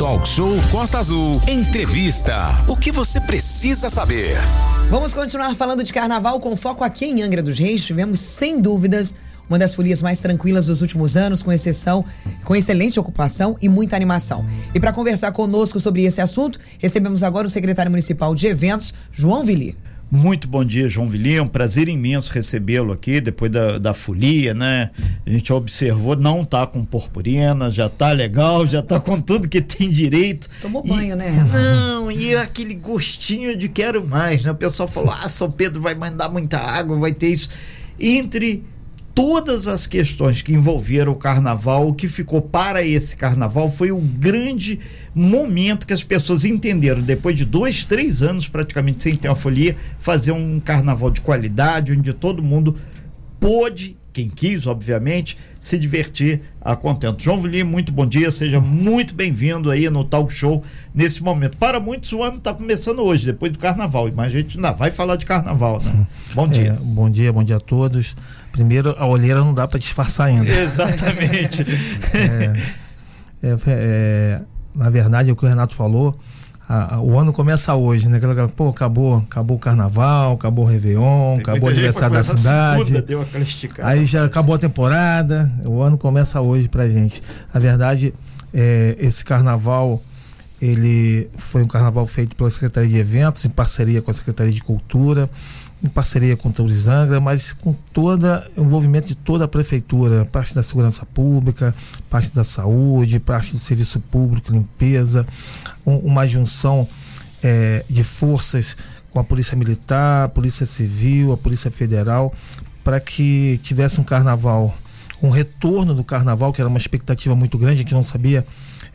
Talk Show Costa Azul. Entrevista. O que você precisa saber? Vamos continuar falando de carnaval com foco aqui em Angra dos Reis. Tivemos, sem dúvidas, uma das folias mais tranquilas dos últimos anos, com exceção, com excelente ocupação e muita animação. E para conversar conosco sobre esse assunto, recebemos agora o secretário municipal de eventos, João Vili. Muito bom dia, João Vili. É um prazer imenso recebê-lo aqui depois da, da folia, né? A gente observou, não tá com purpurina, já tá legal, já tá com tudo que tem direito. Tomou banho, e, né? Não, e aquele gostinho de quero mais, né? O pessoal falou: ah, São Pedro vai mandar muita água, vai ter isso. Entre todas as questões que envolveram o carnaval, o que ficou para esse carnaval foi o grande momento que as pessoas entenderam, depois de dois, três anos praticamente sem ter uma folia, fazer um carnaval de qualidade, onde todo mundo pôde quem quis, obviamente, se divertir a contento. João Vilim, muito bom dia, seja muito bem-vindo aí no Talk Show nesse momento. Para muitos, o ano está começando hoje, depois do carnaval, mas a gente ainda vai falar de carnaval, né? Bom dia. É, bom dia, bom dia a todos. Primeiro, a olheira não dá para disfarçar ainda. Exatamente. é, é, é, na verdade, é o que o Renato falou, a, a, o ano começa hoje, né? Aquela, pô, acabou, acabou o carnaval, acabou o Réveillon, Tem acabou o aniversário da cidade. Segunda, deu aí já acabou a temporada, o ano começa hoje pra gente. Na verdade, é, esse carnaval ele foi um carnaval feito pela Secretaria de Eventos, em parceria com a Secretaria de Cultura em parceria com o Tourizangra, mas com todo o envolvimento de toda a prefeitura, parte da segurança pública, parte da saúde, parte do serviço público, limpeza, um, uma junção é, de forças com a Polícia Militar, a Polícia Civil, a Polícia Federal, para que tivesse um carnaval, um retorno do carnaval, que era uma expectativa muito grande, a gente não sabia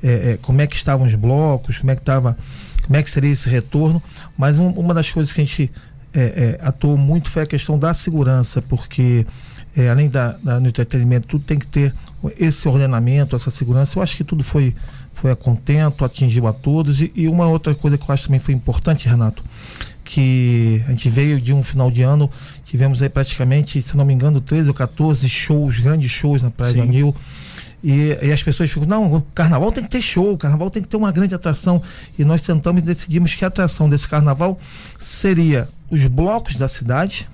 é, é, como é que estavam os blocos, como é que estava, como é que seria esse retorno, mas um, uma das coisas que a gente é, é, atuou muito foi a questão da segurança, porque é, além da, da, do entretenimento, tudo tem que ter esse ordenamento, essa segurança. Eu acho que tudo foi, foi a contento, atingiu a todos. E, e, uma outra coisa que eu acho também foi importante, Renato, que a gente veio de um final de ano, tivemos aí praticamente, se não me engano, 13 ou 14 shows, grandes shows na Praia Sim. do Anil. E, e, as pessoas ficam, não, o carnaval tem que ter show, o carnaval tem que ter uma grande atração. E nós sentamos e decidimos que a atração desse carnaval seria os blocos da cidade,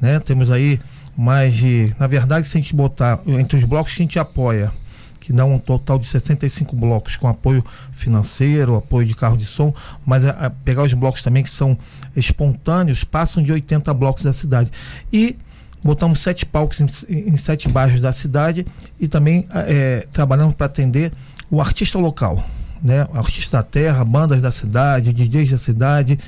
né? Temos aí mais de, na verdade, se a gente botar entre os blocos que a gente apoia, que dá um total de 65 blocos com apoio financeiro, apoio de carro de som, mas a, a pegar os blocos também que são espontâneos, passam de 80 blocos da cidade. E botamos sete palcos em, em sete bairros da cidade e também é, trabalhamos para atender o artista local né? Artistas da terra, bandas da cidade, DJs da cidade.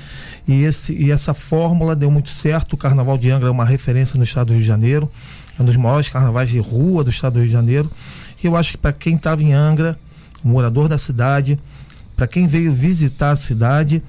E, esse, e essa fórmula deu muito certo. O Carnaval de Angra é uma referência no estado do Rio de Janeiro. É um dos maiores carnavais de rua do estado do Rio de Janeiro. E eu acho que para quem estava em Angra, morador da cidade, para quem veio visitar a cidade,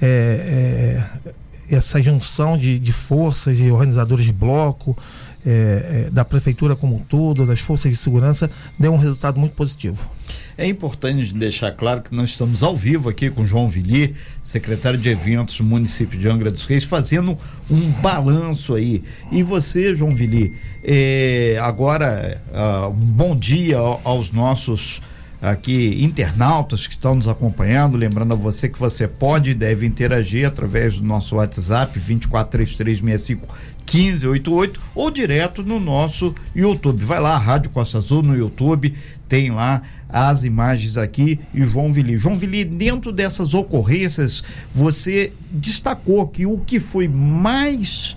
é, é, essa junção de, de forças e organizadores de bloco, é, é, da prefeitura como um todo, das forças de segurança, deu um resultado muito positivo. É importante deixar claro que nós estamos ao vivo aqui com João Vili, secretário de eventos do município de Angra dos Reis, fazendo um balanço aí. E você, João Vili, é, agora uh, um bom dia aos nossos aqui internautas que estão nos acompanhando, lembrando a você que você pode e deve interagir através do nosso WhatsApp 243365 1588 ou direto no nosso YouTube. Vai lá, Rádio Costa Azul no YouTube, tem lá as imagens aqui e João Vili. João Vili, dentro dessas ocorrências, você destacou que o que foi mais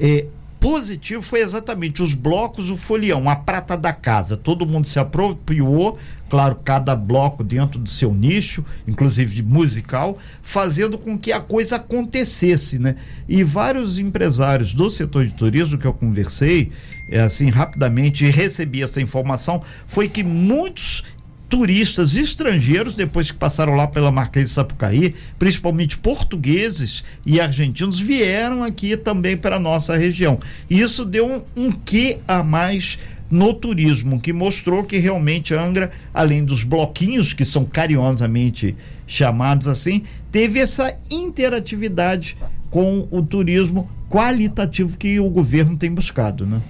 é, positivo foi exatamente os blocos, o folião, a prata da casa. Todo mundo se apropriou, claro, cada bloco dentro do seu nicho, inclusive de musical, fazendo com que a coisa acontecesse, né? E vários empresários do setor de turismo que eu conversei, é, assim, rapidamente recebi essa informação, foi que muitos turistas estrangeiros, depois que passaram lá pela Marquês de Sapucaí, principalmente portugueses e argentinos, vieram aqui também para a nossa região. E isso deu um, um quê a mais no turismo, que mostrou que realmente Angra, além dos bloquinhos que são carinhosamente chamados assim, teve essa interatividade com o turismo qualitativo que o governo tem buscado, né?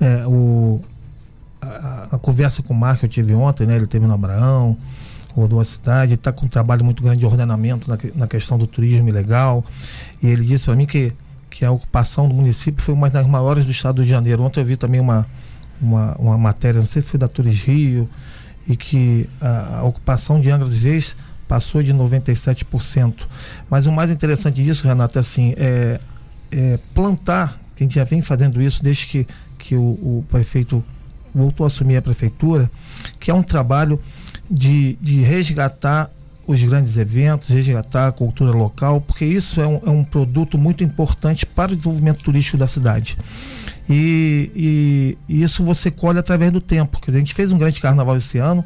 É, o, a, a, conversa com o Marco eu tive ontem, né? Ele teve no Abraão, rodou a cidade, está com um trabalho muito grande de ordenamento na, na questão do turismo ilegal. E ele disse para mim que, que a ocupação do município foi uma das maiores do estado de Janeiro. Ontem eu vi também uma, uma, uma matéria, não sei se foi da Turis Rio, e que a, a ocupação de Angra dos Reis passou de 97%. Mas o mais interessante disso, Renato, é assim, é, é plantar, que a gente já vem fazendo isso desde que, que o, o prefeito voltou a assumir a prefeitura, que é um trabalho de, de resgatar os grandes eventos, resgatar a cultura local, porque isso é um, é um produto muito importante para o desenvolvimento turístico da cidade. E, e, e, isso você colhe através do tempo. Quer dizer, a gente fez um grande carnaval esse ano,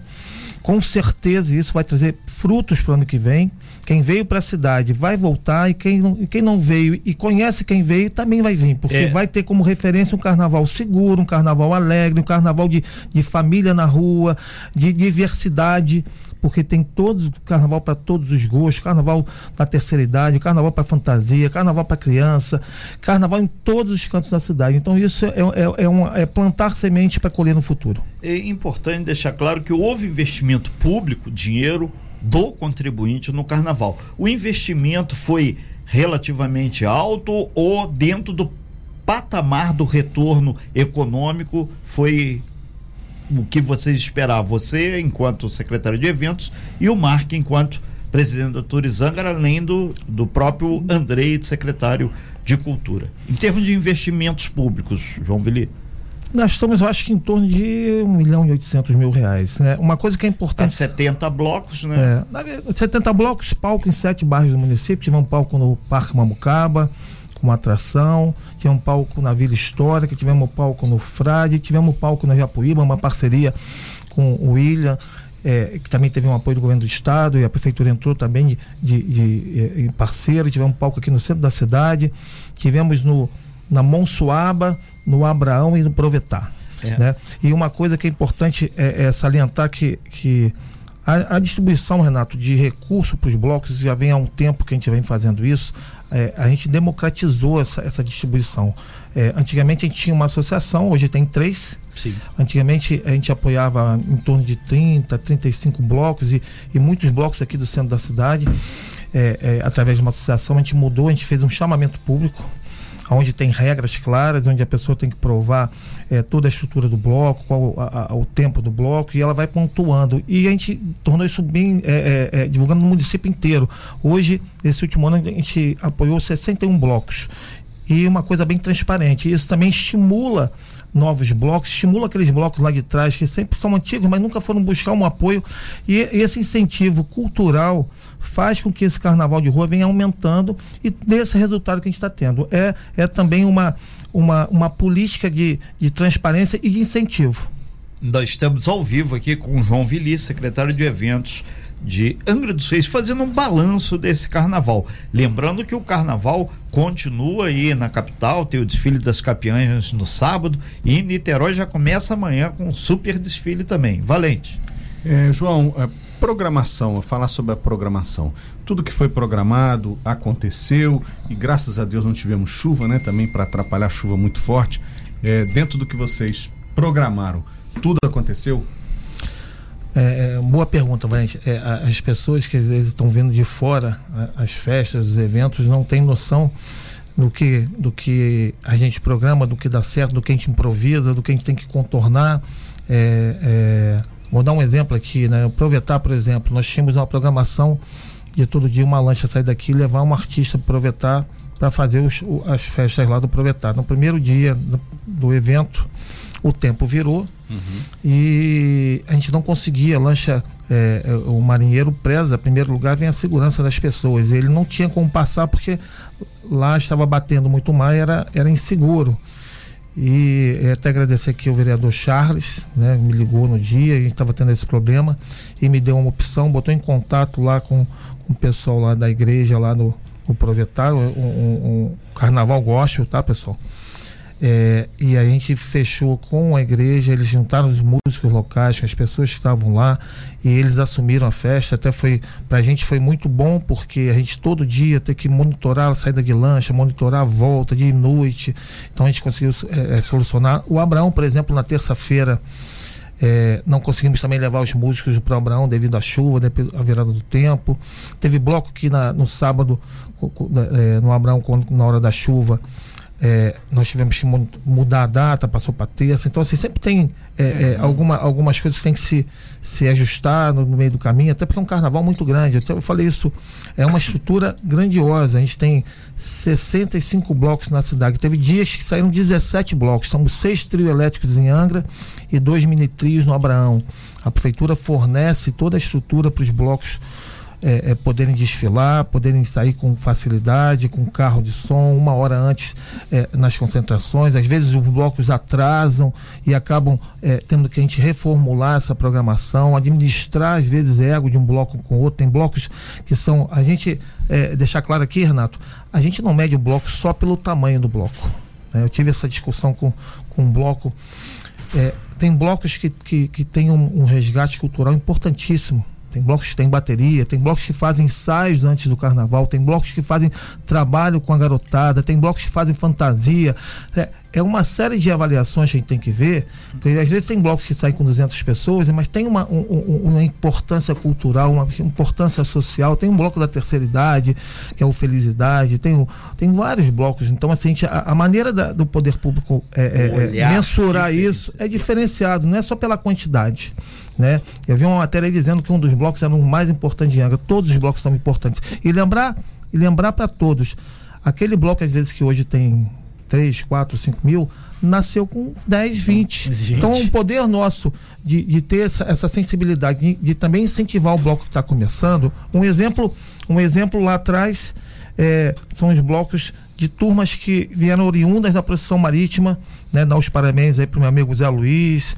com certeza isso vai trazer frutos para o ano que vem. Quem veio para a cidade vai voltar e quem não, quem não veio e conhece quem veio também vai vir, porque é. vai ter como referência um carnaval seguro, um carnaval alegre, um carnaval de, de família na rua, de diversidade porque tem todos carnaval para todos os gostos, carnaval da terceira idade, carnaval para fantasia, carnaval para criança, carnaval em todos os cantos da cidade. Então isso é, é, é, uma, é plantar semente para colher no futuro. É importante deixar claro que houve investimento público, dinheiro do contribuinte no carnaval. O investimento foi relativamente alto ou dentro do patamar do retorno econômico foi o que vocês esperavam, você enquanto secretário de eventos e o Mark enquanto presidente da Turizanga, além do, do próprio Andrei, secretário de Cultura. Em termos de investimentos públicos, João Vili? Nós estamos, eu acho que em torno de 1 milhão e 800 mil reais. Né? Uma coisa que é importante. Para 70 blocos, né? É, 70 blocos, palco em sete bairros do município. Tivemos um palco no Parque Mamucaba, uma atração, tivemos um palco na Vila Histórica, tivemos um palco no Frade, tivemos um palco na Japuíba, uma parceria com o William, é, que também teve um apoio do governo do estado e a prefeitura entrou também de, de, de, de parceiro, tivemos um palco aqui no centro da cidade, tivemos no, na Monsuaba, no Abraão e no Provetar. É. Né? E uma coisa que é importante é, é salientar que, que a, a, distribuição, Renato, de recursos para os blocos já vem há um tempo que a gente vem fazendo isso é, a gente democratizou essa, essa distribuição. É, antigamente a gente tinha uma associação, hoje tem três. Sim. Antigamente a gente apoiava em torno de 30, 35 blocos e, e muitos blocos aqui do centro da cidade. É, é, através de uma associação, a gente mudou, a gente fez um chamamento público onde tem regras claras, onde a pessoa tem que provar é, toda a estrutura do bloco, qual a, a, o tempo do bloco, e ela vai pontuando. E a gente tornou isso bem é, é, divulgando no município inteiro. Hoje, esse último ano, a gente apoiou 61 blocos. E uma coisa bem transparente. Isso também estimula novos blocos, estimula aqueles blocos lá de trás que sempre são antigos, mas nunca foram buscar um apoio. E esse incentivo cultural faz com que esse carnaval de rua venha aumentando e desse resultado que a gente está tendo. É, é também uma, uma, uma política de, de transparência e de incentivo. Nós estamos ao vivo aqui com o João Vili, secretário de eventos de Angra dos Reis, fazendo um balanço desse carnaval. Lembrando que o carnaval continua aí na capital, tem o desfile das campeãs no sábado e em Niterói já começa amanhã com um super desfile também. Valente. É, João, a programação, falar sobre a programação. Tudo que foi programado aconteceu e graças a Deus não tivemos chuva, né? Também para atrapalhar chuva muito forte. É, dentro do que vocês programaram, tudo aconteceu? É, é, boa pergunta, Valente. É, as pessoas que às vezes estão vendo de fora as festas, os eventos, não têm noção do que, do que a gente programa, do que dá certo, do que a gente improvisa, do que a gente tem que contornar. É, é vou dar um exemplo aqui, né? Aproveitar, por exemplo, nós tínhamos uma programação de todo dia uma lancha sair daqui e levar um artista para aproveitar para fazer os, as festas lá do aproveitar. No primeiro dia do evento, o tempo virou uhum. e a gente não conseguia. Lancha, é, é, o marinheiro preza, primeiro lugar, vem a segurança das pessoas. Ele não tinha como passar porque lá estava batendo muito mais, era, era inseguro. E até agradecer aqui ao vereador Charles, né, me ligou no dia, a gente estava tendo esse problema e me deu uma opção, botou em contato lá com, com o pessoal lá da igreja, lá no, no Provetário, um, um, um carnaval gospel, tá, pessoal? É, e a gente fechou com a igreja, eles juntaram os músicos locais, com as pessoas que estavam lá, e eles assumiram a festa. Até foi, pra gente foi muito bom, porque a gente todo dia tem que monitorar a saída de lancha, monitorar a volta, de noite. Então a gente conseguiu é, é, solucionar. O Abraão, por exemplo, na terça-feira, É, não conseguimos também levar os músicos para o Abraão devido à chuva, devido à virada do tempo. Teve bloco que na, no sábado, é, no Abraão, na hora da chuva, é, nós tivemos que mudar a data, passou para terça. Então, assim, sempre tem é, é, alguma, algumas coisas que tem que se, se ajustar no, no, meio do caminho, até porque é um carnaval muito grande. Eu, eu falei isso, é uma estrutura grandiosa. A gente tem 65 blocos na cidade. Teve dias que saíram 17 blocos. Somos seis trios elétricos em Angra e dois mini trios no Abraão. A prefeitura fornece toda a estrutura para os blocos é, é, poderem desfilar, poderem sair com facilidade, com carro de som, uma hora antes é, nas concentrações. Às vezes os blocos atrasam e acabam é, tendo que a gente reformular essa programação, administrar às vezes ego de um bloco com outro. Tem blocos que são. A gente, é, deixar claro aqui, Renato, a gente não mede o bloco só pelo tamanho do bloco. Né? Eu tive essa discussão com, com um bloco. É, tem blocos que, que, que têm um, um resgate cultural importantíssimo tem blocos que têm bateria, tem blocos que fazem ensaios antes do carnaval, tem blocos que fazem trabalho com a garotada, tem blocos que fazem fantasia. É, é uma série de avaliações que a gente tem que ver, porque às vezes tem blocos que saem com 200 pessoas, mas tem uma, um, uma importância cultural, uma importância social. Tem um bloco da terceira idade, que é o Felicidade, tem, tem vários blocos. Então, assim, a, gente, a, a maneira da, do poder público é, é, é mensurar isso é diferenciado, não é só pela quantidade. Né? Eu vi uma matéria dizendo que um dos blocos era o mais importante de Angra. Todos os blocos são importantes. E lembrar, e lembrar para todos, aquele bloco às vezes que hoje tem 3, 4, 5 mil, nasceu com 10, 20. Gente. Então, o poder nosso de, de ter essa, essa sensibilidade, de, de, também incentivar o bloco que está começando. Um exemplo, um exemplo lá atrás é, são os blocos de turmas que vieram oriundas da procissão marítima, né? Dar os parabéns aí para o meu amigo Zé Luiz,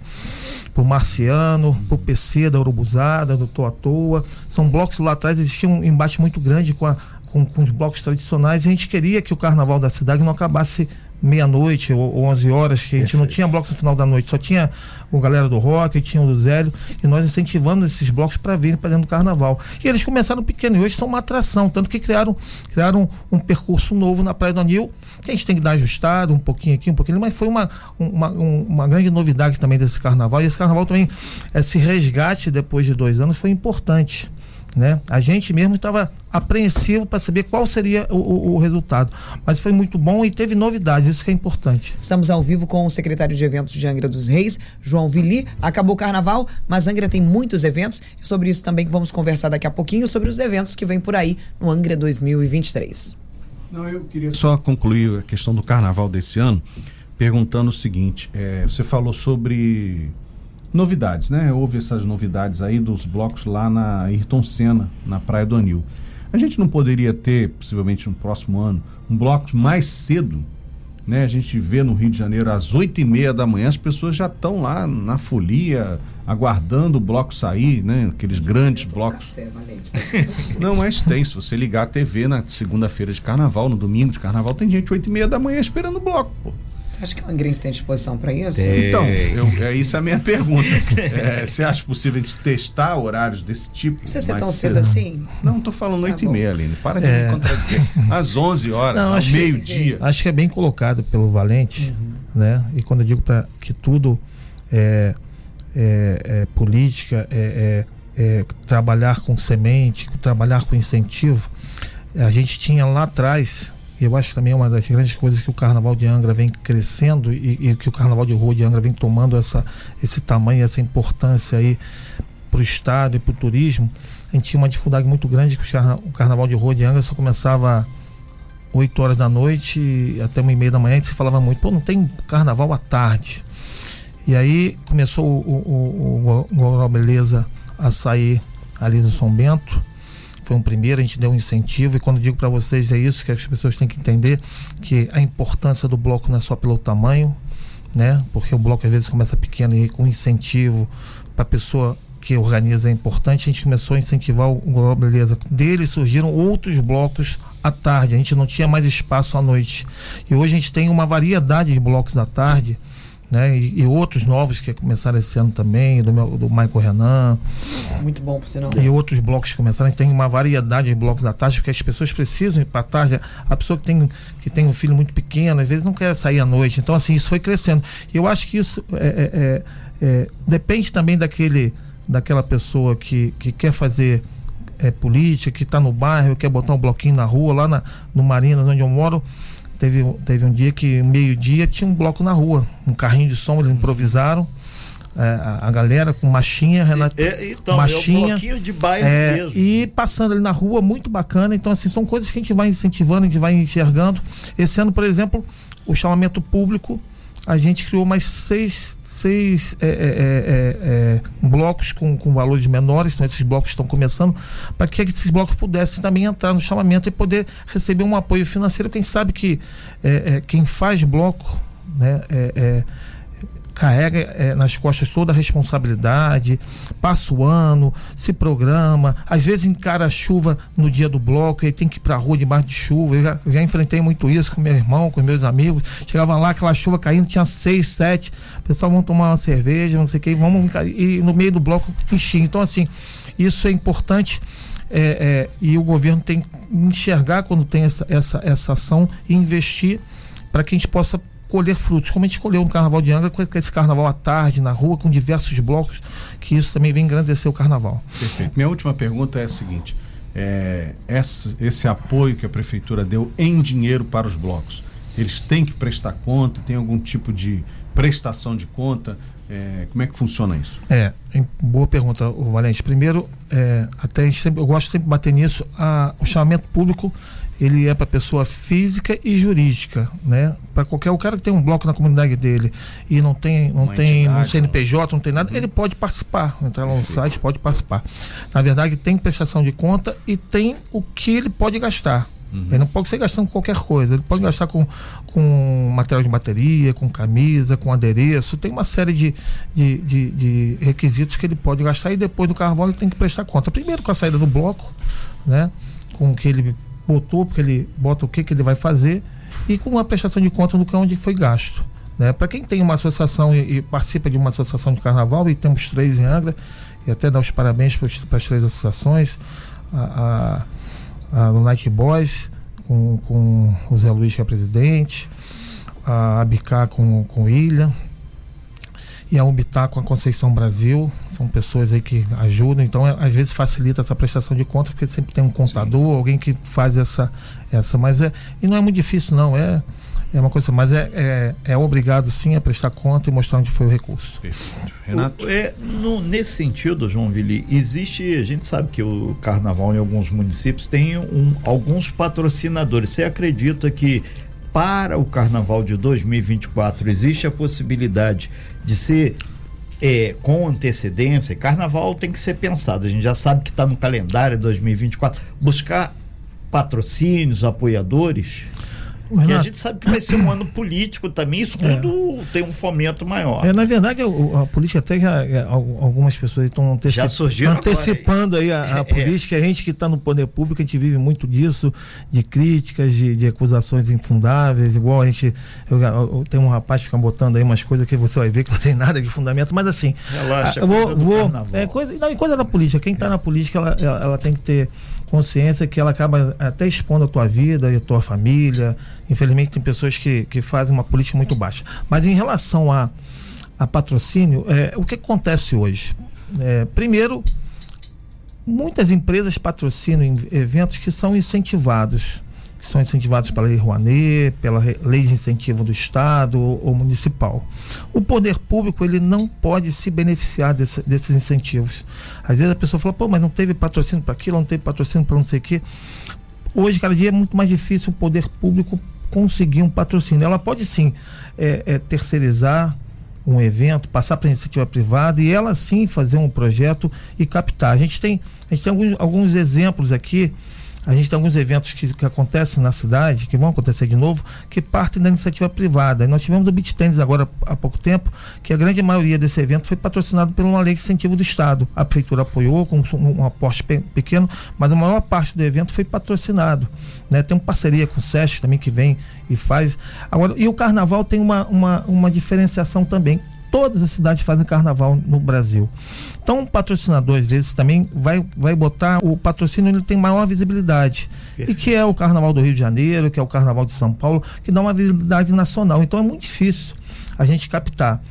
pro Marciano, pro PC da Urubuzada, do à Toa. São blocos lá atrás, existia um embate muito grande com, a, com, com os blocos tradicionais e a gente queria que o carnaval da cidade não acabasse meia-noite ou, ou 11 horas, que a gente Perfeito. não tinha blocos no final da noite, só tinha o galera do rock, tinha o do Zélio, e nós incentivamos esses blocos para virem para dentro do carnaval. E eles começaram pequeno e hoje são uma atração, tanto que criaram, criaram um percurso novo na Praia do Anil, que a gente tem que dar ajustado um pouquinho aqui, um pouquinho, mas foi uma, uma, uma grande novidade também desse carnaval. E esse carnaval também, esse resgate depois de dois anos foi importante. Né? A gente mesmo estava apreensivo para saber qual seria o, o, o, resultado. Mas foi muito bom e teve novidades, isso que é importante. Estamos ao vivo com o secretário de eventos de Angra dos Reis, João Vili. Acabou o carnaval, mas Angra tem muitos eventos. É sobre isso também que vamos conversar daqui a pouquinho, sobre os eventos que vem por aí no Angra 2023. Não, eu queria só concluir a questão do carnaval desse ano, perguntando o seguinte: é, você falou sobre novidades, né? Houve essas novidades aí dos blocos lá na Ayrton Senna, na Praia do Anil. A gente não poderia ter, possivelmente no próximo ano, um bloco mais cedo, né? A gente vê no Rio de Janeiro às oito e meia da manhã, as pessoas já estão lá na folia, aguardando o bloco sair, né? Aqueles grandes blocos. Não, mas tem. Se você ligar a TV na segunda-feira de carnaval, no domingo de carnaval, tem gente oito e meia da manhã esperando o bloco, pô. Acha que o Angrense tem disposição para isso? Tem. Então, eu, é isso a minha pergunta. É, você acha possível a gente testar horários desse tipo? Você ser tão cedo assim? Não, tô falando tá 8 e meia, Aline. Para de é. me contradizer. Às 11 horas, Não, ao meio-dia. Acho que é bem colocado pelo Valente, uhum. né? E quando eu digo pra, que tudo é, é, é política, é, é, é trabalhar com semente, trabalhar com incentivo, a gente tinha lá atrás eu acho que também é uma das grandes coisas que o Carnaval de Angra vem crescendo e, e que o Carnaval de Rua de Angra vem tomando essa, esse tamanho, essa importância aí para o Estado e para o turismo. A gente tinha uma dificuldade muito grande que o Carnaval de Rua de Angra só começava 8 horas da noite até uma e meia da manhã, que se falava muito, pô, não tem carnaval à tarde. E aí começou o, o, o, o Beleza a sair ali no São Bento foi um primeiro, a gente deu um incentivo e quando digo para vocês é isso que as pessoas têm que entender que a importância do bloco não é só pelo tamanho, né? Porque o bloco às vezes começa pequeno e com incentivo para a pessoa que organiza é importante, a gente começou a incentivar o Global Beleza. Dele surgiram outros blocos à tarde, a gente não tinha mais espaço à noite. E hoje a gente tem uma variedade de blocos à tarde né? E, e, outros novos que começaram esse ano também, do, meu, do Michael Renan. Muito bom, por sinal. E outros blocos que começaram. A gente tem uma variedade de blocos da tarde, porque as pessoas precisam ir para a tarde. A pessoa que tem, que tem um filho muito pequeno, às vezes não quer sair à noite. Então, assim, isso foi crescendo. E eu acho que isso é, é, é é, depende também daquele, daquela pessoa que, que quer fazer é, política, que está no bairro, quer botar um bloquinho na rua, lá na, no Marinas, onde eu moro. Teve, teve um dia que, meio-dia, tinha um bloco na rua, um carrinho de som, eles improvisaram. É, a, a, galera com machinha, Renato. Então, machinha, é um de bairro é, mesmo. E passando ali na rua, muito bacana. Então, assim, são coisas que a gente vai incentivando, a gente vai enxergando. Esse ano, por exemplo, o chamamento público a gente criou mais seis, seis é, é, é, é, blocos com, com valores menores, então esses blocos estão começando, para que esses blocos pudessem também entrar no chamamento e poder receber um apoio financeiro. Quem sabe que é, é, quem faz bloco né, é, carrega é, nas costas toda a responsabilidade, passa o ano, se programa, às vezes encara a chuva no dia do bloco e tem que ir pra rua debaixo de chuva. Eu já, eu já, enfrentei muito isso com meu irmão, com meus amigos. Chegava lá, aquela chuva caindo, tinha seis, sete. O pessoal vão tomar uma cerveja, não sei o que, vamos e no meio do bloco enchia. Então, assim, isso é importante. É, é, e o governo tem que enxergar quando tem essa, essa, essa ação e investir para que a gente possa colher frutos, como a gente colheu no Carnaval de Angra, com esse carnaval à tarde, na rua, com diversos blocos, que isso também vem engrandecer o carnaval. Perfeito. Minha última pergunta é a seguinte: é, esse, esse apoio que a prefeitura deu em dinheiro para os blocos, eles têm que prestar conta? Tem algum tipo de prestação de conta? É, como é que funciona isso? É, boa pergunta, Valente. Primeiro, é, até sempre, eu gosto sempre de bater nisso, a, o chamamento público ele é para pessoa física e jurídica, né? Para qualquer o cara que tem um bloco na comunidade dele e não tem não Uma tem um CNPJ, não tem nada, uhum. ele pode participar, entrar no site, pode participar. Na verdade, tem prestação de conta e tem o que ele pode gastar. Uhum. Ele não pode ser gastando qualquer coisa. Ele pode Sim. gastar com, com material de bateria, com camisa, com adereço. Tem uma série de, de, de, de requisitos que ele pode gastar e depois do carnaval ele tem que prestar conta. Primeiro com a saída do bloco, né? Com o que ele botou, porque ele bota o que, que ele vai fazer, e com a prestação de conta do que onde foi gasto. Né? Para quem tem uma associação e, e, participa de uma associação de carnaval, e temos três em Angra, e até dar os parabéns para as três associações, a, a, a Night Boys, com, com o Zé Luiz, que é presidente, a Abicá com, com Ilha, e a Ubitar com a Conceição Brasil. São pessoas aí que ajudam, então é, às vezes facilita essa prestação de contas, porque sempre tem um contador, Sim. alguém que faz essa, essa. Mas é. E não é muito difícil, não. É, é uma coisa, mas é, é, é, obrigado sim a prestar conta e mostrar onde foi o recurso. Perfeito. Renato? O, é, no, nesse sentido, João Vili, existe, a gente sabe que o carnaval em alguns municípios tem um, alguns patrocinadores. Você acredita que para o carnaval de 2024 existe a possibilidade de ser é, com antecedência, carnaval tem que ser pensado, a gente já sabe que está no calendário 2024, buscar patrocínios, apoiadores? Renato, e a gente sabe que vai ser um ano político também, isso é. tudo é. tem um fomento maior. É, na verdade, a, a política até já, é, algumas pessoas estão antecip, antecipando aí a, a é, política. A gente que está no poder público, a gente vive muito disso, de críticas, de, de acusações infundáveis, igual a gente. Eu, eu, tem um rapaz que fica botando aí umas coisas que você vai ver que não tem nada de fundamento, mas assim. Relaxa, eu vou, vou é coisa, não, e coisa da política. Quem está na política, ela, ela, ela tem que ter consciência que ela acaba até expondo a tua vida e a tua família. Infelizmente tem pessoas que, que fazem uma política muito baixa. Mas em relação a, a patrocínio, é, o que acontece hoje? É, primeiro, muitas empresas patrocinam eventos que são incentivados que são incentivados pela Lei Rouanet, pela Lei de Incentivo do Estado ou, municipal. O poder público ele não pode se beneficiar desse, desses incentivos. Às vezes a pessoa fala, pô, mas não teve patrocínio para aquilo, não teve patrocínio para não sei o quê. Hoje, cada dia, é muito mais difícil o poder público conseguir um patrocínio. Ela pode sim é, é, terceirizar um evento, passar para a iniciativa privada e ela sim fazer um projeto e captar. A gente tem, a gente tem alguns, alguns exemplos aqui a gente tem alguns eventos que, que acontecem na cidade, que vão acontecer de novo, que partem da iniciativa privada. E nós tivemos o Beach Tennis agora há pouco tempo, que a grande maioria desse evento foi patrocinado por uma lei de incentivo do Estado. A prefeitura apoiou com um, um aporte pe pequeno, mas a maior parte do evento foi patrocinado. Né? Tem uma parceria com o SESC também que vem e faz. Agora, e o carnaval tem uma, uma, uma diferenciação também todas as cidades fazem carnaval no Brasil. Então, patrocinador, às vezes, também vai, vai botar o patrocínio, ele tem maior visibilidade. E que é o Carnaval do Rio de Janeiro, que é o Carnaval de São Paulo, que dá uma visibilidade nacional. Então, é muito difícil a gente captar.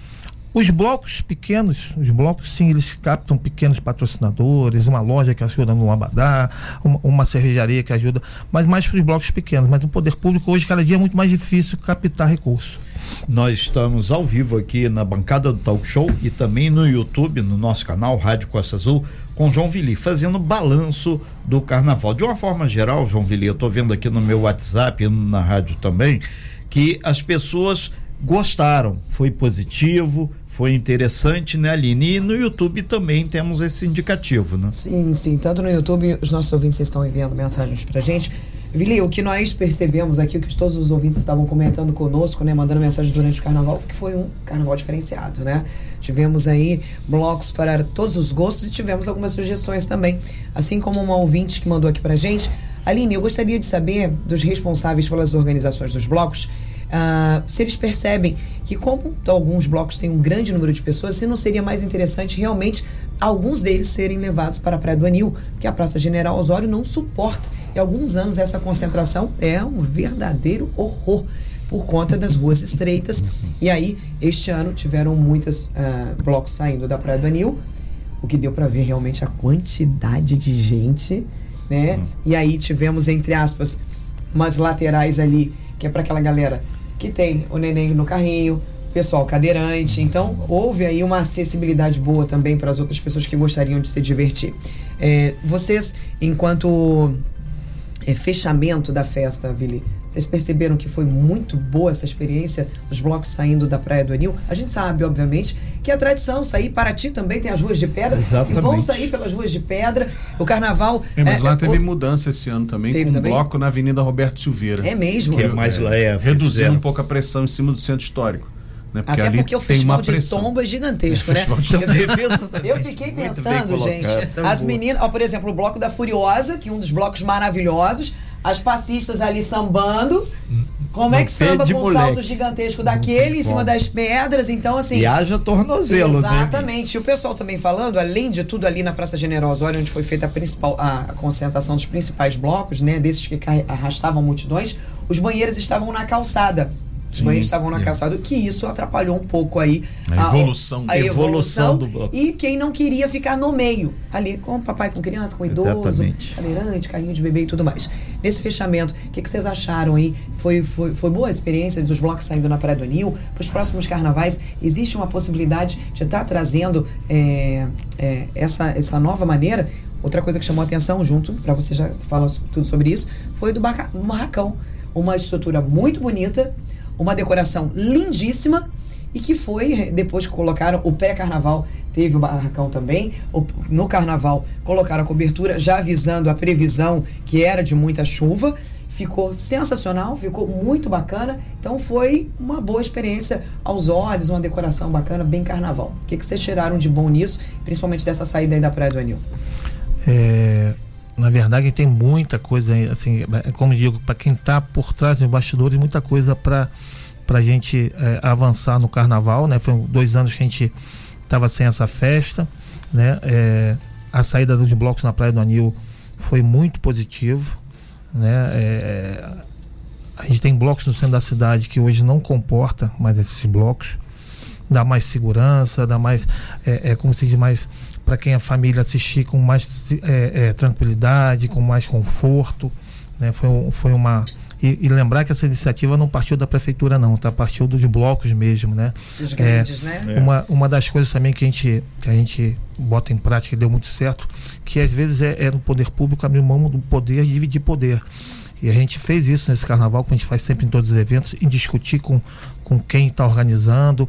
Os blocos pequenos, os blocos sim, eles captam pequenos patrocinadores, uma loja que ajuda no Abadá, uma, uma cervejaria que ajuda, mas mais para os blocos pequenos. Mas o poder público hoje, cada dia, é muito mais difícil captar recursos. Nós estamos ao vivo aqui na bancada do Talk Show e também no YouTube, no nosso canal Rádio Costa Azul, com João Vili, fazendo balanço do carnaval. De uma forma geral, João Vili, eu estou vendo aqui no meu WhatsApp e na rádio também, que as pessoas gostaram, foi positivo, foi interessante, né, Aline? E no YouTube também temos esse indicativo, né? Sim, sim. Tanto no YouTube, os nossos ouvintes estão enviando mensagens pra gente. Vili, o que nós percebemos aqui, o que todos os ouvintes estavam comentando conosco, né, mandando mensagens durante o carnaval, que foi um carnaval diferenciado, né? Tivemos aí blocos para todos os gostos e tivemos algumas sugestões também. Assim como uma ouvinte que mandou aqui pra gente. Aline, eu gostaria de saber dos responsáveis pelas organizações dos blocos Uh, se eles percebem que, como alguns blocos têm um grande número de pessoas, se não seria mais interessante realmente alguns deles serem levados para a Praia do Anil, porque a Praça General Osório não suporta. E alguns anos essa concentração é um verdadeiro horror por conta das ruas estreitas. E aí, este ano, tiveram muitos uh, blocos saindo da Praia do Anil, o que deu para ver realmente a quantidade de gente, né? E aí tivemos, entre aspas, umas laterais ali, que é para aquela galera que tem o neném no carrinho, pessoal cadeirante. Então, houve aí uma acessibilidade boa também para as outras pessoas que gostariam de se divertir. É, vocês, enquanto é, fechamento da festa, Vili, vocês perceberam que foi muito boa essa experiência dos blocos saindo da Praia do Anil? A gente sabe, obviamente, que a tradição sair para ti também tem as ruas de pedra. Exatamente. E vão sair pelas ruas de pedra. O carnaval. É, mas é, lá é, teve o- mudança esse ano também, Teve com um também? bloco na Avenida Roberto Silveira. É mesmo? Que é mais leve. Reduzindo fizeram. um pouco a pressão em cima do centro histórico. Né? Porque Até ali porque o tem festival uma de pressão. é gigantesco, É, né? também. Eu fiquei pensando, gente, as meninas, ó, por exemplo, o bloco da Furiosa, que é um dos blocos maravilhosos, as passistas ali sambando. Como é que samba com um moleque. salto gigantesco daquele em cima das pedras? Então, assim. E haja tornozelo, né? Exatamente. E o pessoal também falando, além de tudo ali na Praça General Osório, onde foi feita a principal a, concentração dos principais blocos, né, desses que arrastavam multidões, os banheiros estavam na calçada. Os banheiros estavam na calçada, que isso atrapalhou um pouco aí A evolução. a Evolução evolução do bloco. e quem não queria ficar no meio, ali com o papai, com criança, com idoso, Exatamente. cadeirante, carrinho de bebê e tudo mais. Nesse fechamento, o que, que vocês acharam aí? Foi, foi, foi boa a experiência dos blocos saindo na Praia do Anil? Para os próximos carnavais, existe uma possibilidade de estar trazendo é, é, essa, essa nova maneira? Outra coisa que chamou a atenção, junto, para você já falar tudo sobre isso, foi do barracão. Uma estrutura muito bonita, uma decoração lindíssima e que foi, depois que colocaram o pré-carnaval, teve o barracão também. No carnaval colocaram a cobertura, já avisando a previsão que era de muita chuva. Ficou sensacional, ficou muito bacana. Então foi uma boa experiência aos olhos, uma decoração bacana, bem carnaval. O que, que vocês tiraram de bom nisso, principalmente dessa saída aí da Praia do Anil? É, na verdade, tem muita coisa, assim, é como eu digo, para quem está por trás dos bastidores, muita coisa para a gente é, avançar no carnaval, né? Foi dois anos que a gente estava sem essa festa, né? É, a saída dos blocos na Praia do Anil foi muito positivo, né? É, a gente tem blocos no centro da cidade que hoje não comporta mais esses blocos dá mais segurança, dá mais, é, é, como se diz, mais para quem a família assistir com mais é, é, tranquilidade, com mais conforto. Né? Foi, foi uma. E, e lembrar que essa iniciativa não partiu da prefeitura, não, tá? Partiu dos blocos mesmo, né? Os É, grandes, né? É. Uma, uma das coisas também que a, gente, que a gente bota em prática e deu muito certo, que às vezes é, é no poder público abrir mão do poder e dividir poder. E a gente fez isso nesse carnaval, que a gente faz sempre em todos os eventos, em discutir com, com quem está organizando,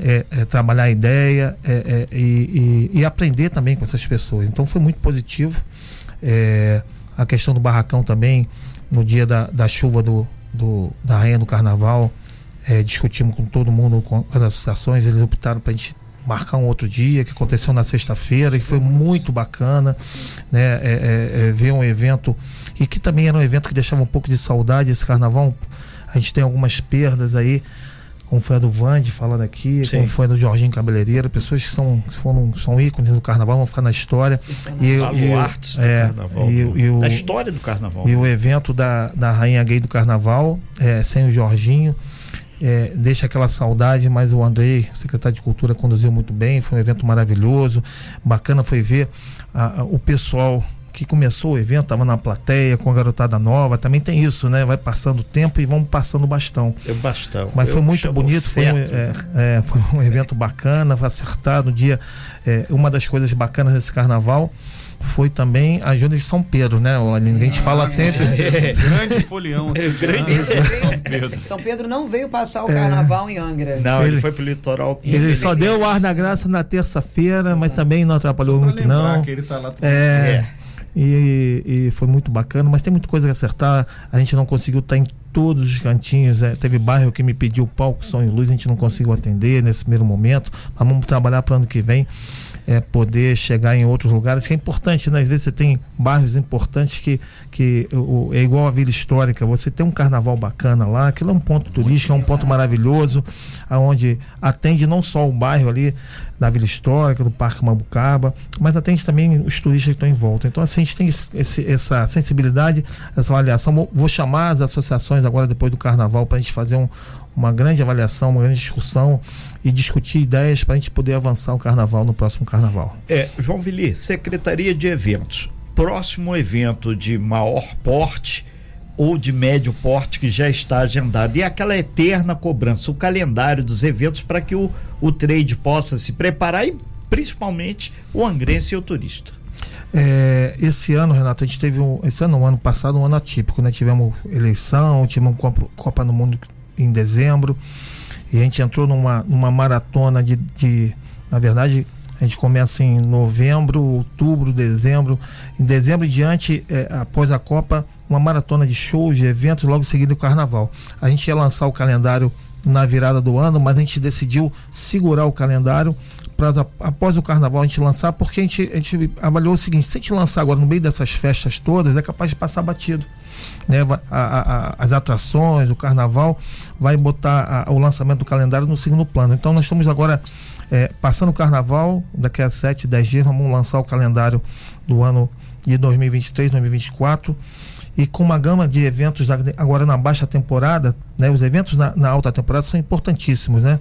é, é, trabalhar a ideia é, é, e, e- e aprender também com essas pessoas. Então foi muito positivo. É, a questão do barracão também, no dia da, da chuva do, do- da rainha do carnaval, é, discutimos com todo mundo, com as associações, eles optaram para a gente marcar um outro dia, que aconteceu na sexta-feira, que foi muito bacana, né? Ver um evento, e que também era um evento que deixava um pouco de saudade esse carnaval. A gente tem algumas perdas aí, como foi a do Vande falando aqui, Sim. como foi a do Jorginho Cabeleireiro, pessoas que são, foram, são ícones do carnaval, vão ficar na história. E, e do é, carnaval. e, do- e o- da história do carnaval. e o evento da, da Rainha Gay do Carnaval, é, sem o Jorginho. é, deixa aquela saudade, mas o Andrei, secretário de Cultura, conduziu muito bem, foi um evento maravilhoso, bacana foi ver a, a, o pessoal que começou o evento, estava na plateia com a garotada nova, também tem isso, né? Vai passando o tempo e vão passando o bastão. É bastão. Mas foi muito bonito, foi um, é, é, foi um, evento bacana, foi acertado. Um dia, é, uma das coisas bacanas desse carnaval foi também a ajuda de São Pedro, né? A gente ah, fala sempre. É, grande folião. É, grande São Pedro. São Pedro não veio passar o é. carnaval em Angra. Não, ele, ele foi pro litoral. Ele só deu o ar da graça na terça-feira, mas também não atrapalhou muito, não. Que ele tá lá é. E, e, foi muito bacana, mas tem muita coisa que acertar. A gente não conseguiu estar em todos os cantinhos. É, teve bairro que me pediu palco, som e luz, a gente não conseguiu atender nesse primeiro momento. Mas vamos trabalhar para ano que vem é, poder chegar em outros lugares, que é importante, né? Às vezes você tem bairros importantes que, que o, é igual a Vila Histórica, você tem um carnaval bacana lá, aquilo é um ponto turístico, é um ponto maravilhoso, aonde atende não só o bairro ali da Vila Histórica, do Parque Mabucaba, mas atende também os turistas que estão em volta. Então, assim, a gente tem esse, essa sensibilidade, essa avaliação. Vou chamar as associações agora, depois do carnaval, para a gente fazer um, uma grande avaliação, uma grande discussão e discutir ideias para a gente poder avançar o carnaval no próximo carnaval. É, João Vili, Secretaria de Eventos. Próximo evento de maior porte ou de médio porte que já está agendado. E aquela eterna cobrança, o calendário dos eventos para que o, o trade possa se preparar e principalmente o angrense e o turista. É, esse ano, Renato, a gente teve um, esse ano, um ano passado, um ano atípico, né? Tivemos eleição, tivemos Copa, Copa no Mundo em dezembro. E a gente entrou numa, numa maratona de, de. Na verdade, a gente começa em novembro, outubro, dezembro. Em dezembro e diante, é, após a Copa, uma maratona de shows, de eventos, logo em seguida o carnaval. A gente ia lançar o calendário na virada do ano, mas a gente decidiu segurar o calendário para após o carnaval a gente lançar, porque a gente, a gente avaliou o seguinte: se a gente lançar agora no meio dessas festas todas, é capaz de passar batido né, a, a, as atrações, o carnaval, vai botar o lançamento do calendário no segundo plano. Então nós estamos agora é, passando o carnaval, daqui a 7, 10 dias, vamos lançar o calendário do ano de 2023, 2024 e com uma gama de eventos agora na baixa temporada, né? Os eventos na, na, alta temporada são importantíssimos, né?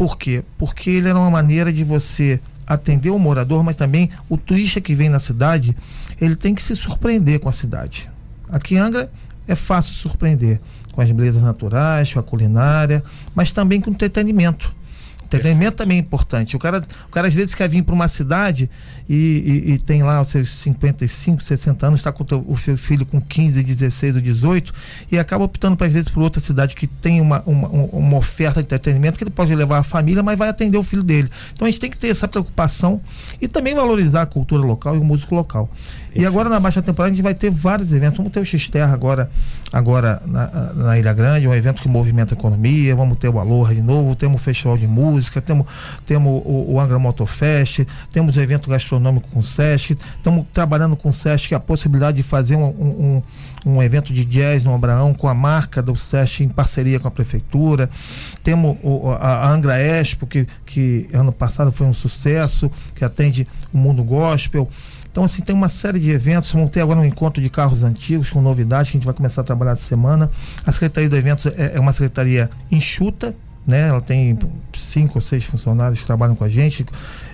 Por quê? Porque ele era uma maneira de você atender o morador, mas também o turista que vem na cidade, ele tem que se surpreender com a cidade. Aqui em Angra é fácil surpreender com as belezas naturais, com a culinária, mas também com entretenimento. Entretenimento também é importante. O cara, o cara às vezes quer vir para uma cidade e, e, e, tem lá os seus 55, 60 anos, está com o, teu, o, seu filho com 15, 16 ou 18 e acaba optando, para às vezes, por outra cidade que tem uma, uma, uma, oferta de entretenimento que ele pode levar a família, mas vai atender o filho dele. Então a gente tem que ter essa preocupação e também valorizar a cultura local e o músico local. E agora na Baixa Temporada a gente vai ter vários eventos. Vamos ter o X-Terra agora, agora na, na, Ilha Grande, um evento que movimenta a economia. Vamos ter o Aloha de novo, temos o Festival de Música, temos, temos o, o Angra Motofest, temos o evento gastronômico com o Sesc, estamos trabalhando com o Sesc a possibilidade de fazer um, um, um evento de jazz no Abraão com a marca do Sesc em parceria com a prefeitura. Temos o, a Angra Expo, que, que ano passado foi um sucesso, que atende o mundo gospel. Então, assim, tem uma série de eventos. Vamos ter agora um encontro de carros antigos com novidades que a gente vai começar a trabalhar essa semana. A Secretaria de Eventos é, é uma secretaria enxuta, né? Ela tem cinco ou seis funcionários que trabalham com a gente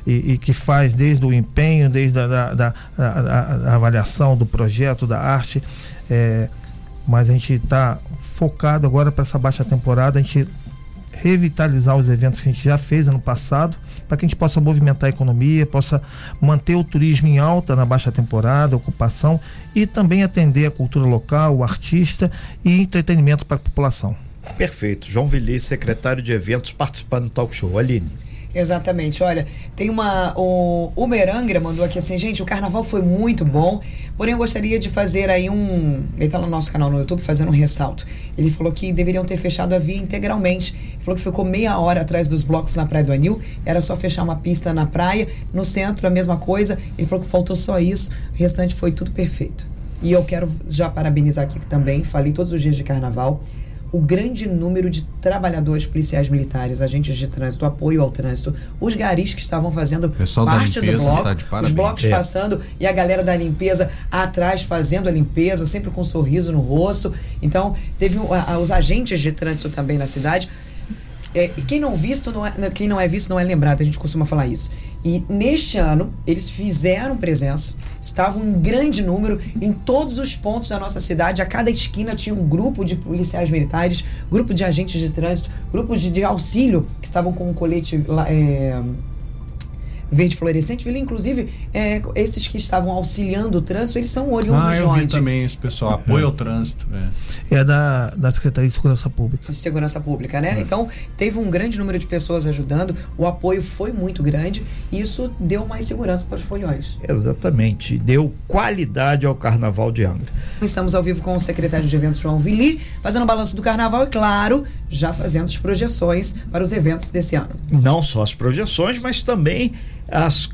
e, e que faz desde o empenho, desde a da, da, da, da avaliação do projeto, da arte. É, mas a gente está focado agora para essa baixa temporada. A gente revitalizar os eventos que a gente já fez ano passado, para que a gente possa movimentar a economia, possa manter o turismo em alta na baixa temporada, ocupação e também atender a cultura local, o artista e entretenimento para a população. Perfeito. João Villis, secretário de eventos, participando do talk show. Aline. Exatamente. Olha, tem uma. O, o Merangra mandou aqui assim, gente, o carnaval foi muito bom. Porém, eu gostaria de fazer aí um. Ele tá no nosso canal no YouTube fazendo um ressalto. Ele falou que deveriam ter fechado a via integralmente. Ele falou que ficou meia hora atrás dos blocos na Praia do Anil. Era só fechar uma pista na praia. No centro, a mesma coisa. Ele falou que faltou só isso. O restante foi tudo perfeito. E eu quero já parabenizar aqui também. Falei todos os dias de carnaval o grande número de trabalhadores policiais militares, agentes de trânsito, apoio ao trânsito, os garis que estavam fazendo Pessoal parte do bloco, tá os blocos é. passando e a galera da limpeza atrás fazendo a limpeza, sempre com um sorriso no rosto. Então, teve uh, os agentes de trânsito também na cidade É, e quem não visto não é, quem não é visto não é lembrado, a gente costuma falar isso. E neste ano eles fizeram presença, estavam em grande número em todos os pontos da nossa cidade. A cada esquina tinha um grupo de policiais militares, grupo de agentes de trânsito, grupos de, de auxílio que estavam com um colete é, verde fluorescente. Ele, inclusive, é, esses que estavam auxiliando o trânsito, eles são oriundos ah, eu de vi também esse pessoal, apoio ao trânsito. É, é da, da Secretaria de Segurança Pública. De Segurança Pública, né? É. Então, teve um grande número de pessoas ajudando, o apoio foi muito grande e isso deu mais segurança para os foliões. Exatamente, deu qualidade ao Carnaval de Angra. Estamos ao vivo com o secretário de eventos, João Vili, fazendo o balanço do Carnaval e, claro, já fazendo as projeções para os eventos desse ano. Não só as projeções, mas também as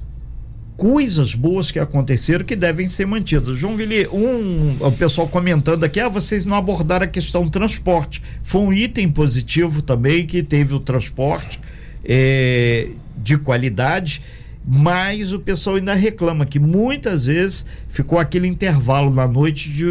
coisas boas que aconteceram que devem ser mantidas. João Vili, um, o pessoal comentando aqui, ah, vocês não abordaram a questão do transporte. Foi um item positivo também que teve o transporte é, de qualidade, mas o pessoal ainda reclama que muitas vezes ficou aquele intervalo na noite de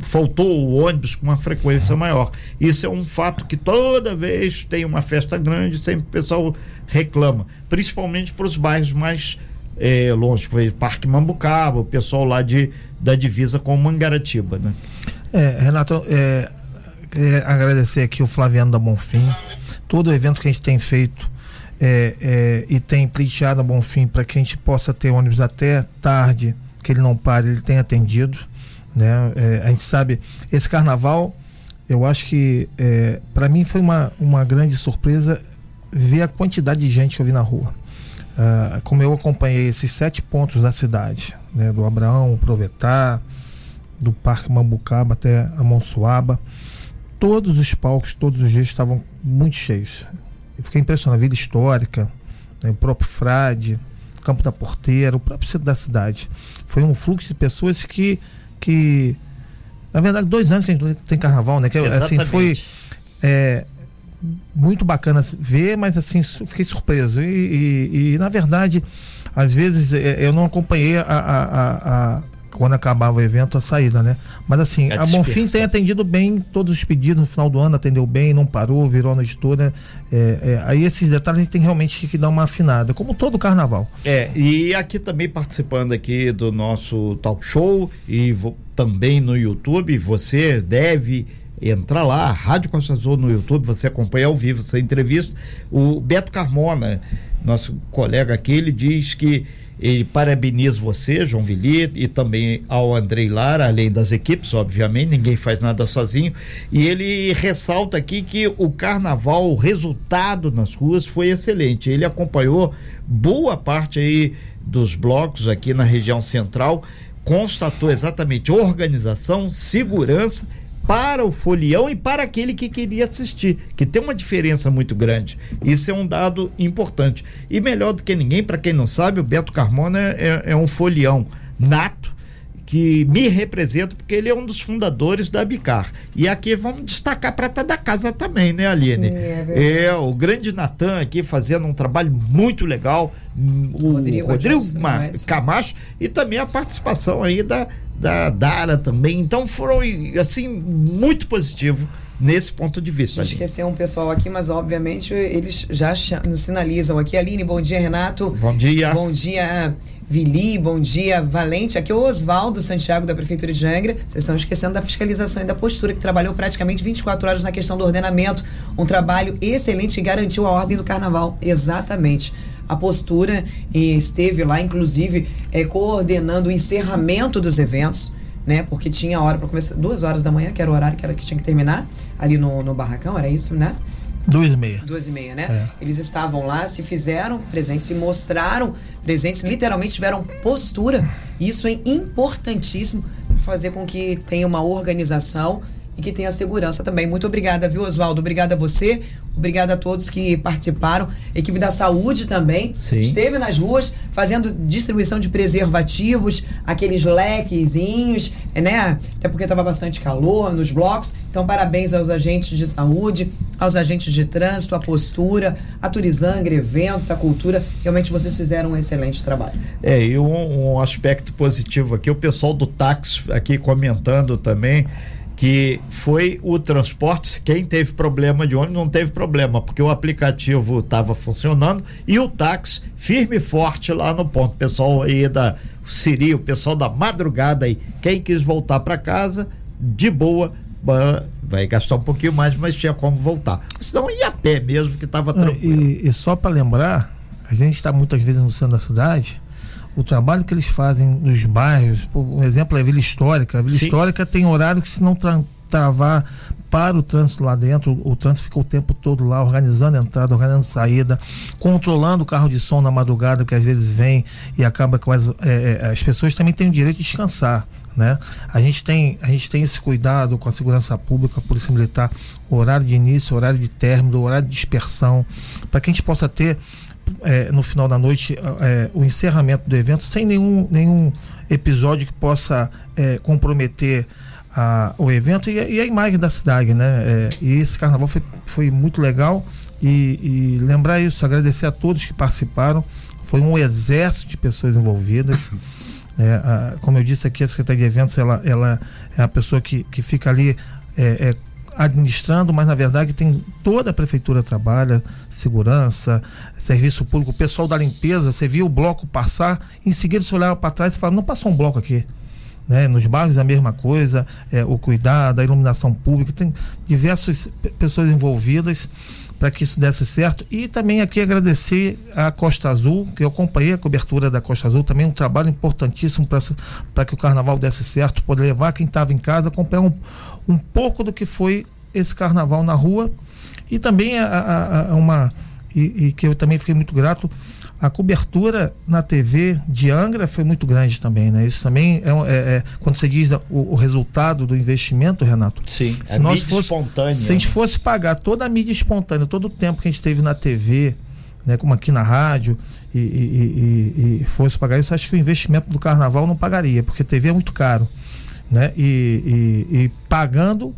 faltou o ônibus com uma frequência maior. Isso é um fato que toda vez tem uma festa grande, sempre o pessoal reclama, principalmente para os bairros mais é, longe, foi Parque Mambucaba, o pessoal lá de, da divisa com Mangaratiba, né? É, Renato, é, é, agradecer aqui o Flaviano da Bonfim, todo o evento que a gente tem feito é, é, e tem pleiteado a Bonfim para que a gente possa ter ônibus até tarde, que ele não pare, ele tem atendido, né? É, a gente sabe, esse carnaval, eu acho que é, para mim foi uma, uma grande surpresa ver a quantidade de gente que eu vi na rua. Uh, como eu acompanhei esses sete pontos da cidade, né, do Abraão, Provetar, do Parque Mambucaba até a Monsuaba, todos os palcos, todos os dias estavam muito cheios. Fiquei impressionado, a vida histórica, né, o próprio Frade, Campo da Porteira, o próprio centro da cidade. Foi um fluxo de pessoas que, que na verdade, dois anos que a gente tem carnaval, né? Que, assim, foi é, muito bacana ver, mas assim, fiquei surpreso. E, e, e na verdade, às vezes é, eu não acompanhei a, a, a, quando acabava o evento a saída, né? Mas assim, a, a Bonfim tem atendido bem todos os pedidos no final do ano, atendeu bem, não parou, virou a noite toda. É, é, aí esses detalhes a gente tem realmente que dar uma afinada, como todo carnaval. É, e aqui também participando aqui do nosso talk show e também no YouTube, você deve entrar lá, Rádio Costa Azul no YouTube, você acompanha ao vivo essa entrevista. O Beto Carmona, nosso colega aqui, ele diz que ele parabeniza você, João Vili, e também ao Andrei Lara, além das equipes, obviamente, ninguém faz nada sozinho. E ele ressalta aqui que o carnaval, o resultado nas ruas foi excelente. Ele acompanhou boa parte aí dos blocos aqui na região central, constatou exatamente organização, segurança para o folião e para aquele que queria assistir, que tem uma diferença muito grande. Isso é um dado importante. E melhor do que ninguém, para quem não sabe, o Beto Carmona é, é um folião nato que me representa, porque ele é um dos fundadores da Bicar. E aqui vamos destacar para estar da casa também, né, Aline? É, é, o grande Natan aqui fazendo um trabalho muito legal, o Rodrigo, Rodrigo Camacho, e também a participação aí da, da Dara também. Então foram, assim, muito positivo nesse ponto de vista. Esqueceu um pessoal aqui, mas obviamente eles já nos sinalizam aqui. Aline, bom dia, Renato. Bom dia. Bom dia, Vili, bom dia, Valente. Aqui é o Oswaldo Santiago, da Prefeitura de Angra. Vocês estão esquecendo da fiscalização e da postura, que trabalhou praticamente 24 horas na questão do ordenamento. Um trabalho excelente que garantiu a ordem do carnaval. Exatamente a postura e esteve lá, inclusive, é, coordenando o encerramento dos eventos. Né, porque tinha hora para começar, duas horas da manhã, que era o horário que, era, que tinha que terminar, ali no, no barracão, era isso, né? Duas e meia. Duas e meia, né? É. Eles estavam lá, se fizeram presentes, se mostraram presentes, literalmente tiveram postura. Isso é importantíssimo para fazer com que tenha uma organização e que tenha segurança também. Muito obrigada, viu, Oswaldo? Obrigada a você, obrigada a todos que participaram. equipe da saúde também Sim. esteve nas ruas fazendo distribuição de preservativos, aqueles lequezinhos, né? Até porque estava bastante calor nos blocos. Então, parabéns aos agentes de saúde, aos agentes de trânsito, a postura, a Turizangra, eventos, a cultura. Realmente vocês fizeram um excelente trabalho. É, e um, um aspecto positivo aqui, o pessoal do táxi aqui comentando também que foi o transporte. Quem teve problema de ônibus não teve problema, porque o aplicativo estava funcionando e o táxi firme e forte lá no ponto. O pessoal aí da Siri, o pessoal da madrugada aí, quem quis voltar para casa, de boa, vai gastar um pouquinho mais, mas tinha como voltar. Senão ia a pé mesmo, que estava tranquilo. E, e só para lembrar, a gente está muitas vezes no centro da cidade o trabalho que eles fazem nos bairros, por um exemplo é a Vila Histórica. A Vila Sim. Histórica tem horário que se não tra travar para o trânsito lá dentro, o, o trânsito fica o tempo todo lá, organizando a entrada, organizando a saída, controlando o carro de som na madrugada, que às vezes vem e acaba com as, é, é, as pessoas também têm o direito de descansar. Né? A, gente tem, a gente tem esse cuidado com a segurança pública, a Polícia Militar, horário de início, horário de término, horário de dispersão, para que a gente possa ter é, no final da noite é, o encerramento do evento sem nenhum, nenhum episódio que possa é, comprometer a, o evento e, e, a imagem da cidade, né? É, e esse carnaval foi, foi muito legal e, e, lembrar isso, agradecer a todos que participaram. Foi um exército de pessoas envolvidas. É, a, como eu disse aqui, a Secretaria de Eventos ela, ela é a pessoa que, que fica ali é, é administrando, mas na verdade tem toda a prefeitura trabalha, segurança, serviço público, pessoal da limpeza, você via o bloco passar, em seguida você olhava para trás e falava, não passou um bloco aqui. Né? Nos bairros a mesma coisa, é, o cuidado, a iluminação pública, tem diversas pessoas envolvidas para que isso desse certo. E também aqui agradecer a Costa Azul, que eu acompanhei a cobertura da Costa Azul, também um trabalho importantíssimo para que o carnaval desse certo, poder levar quem estava em casa, acompanhar um, um pouco do que foi esse carnaval na rua. E também a, a, a uma. E, e, que eu também fiquei muito grato, a cobertura na TV de Angra foi muito grande também, né? Isso também é, é, é quando você diz o, o, resultado do investimento, Renato. Sim, se é nós mídia fosse, espontânea. Se a gente né? fosse pagar toda a mídia espontânea, todo o tempo que a gente teve na TV, né, como aqui na rádio, e, e, e, e fosse pagar isso, acho que o investimento do carnaval não pagaria, porque TV é muito caro. Né? e pagando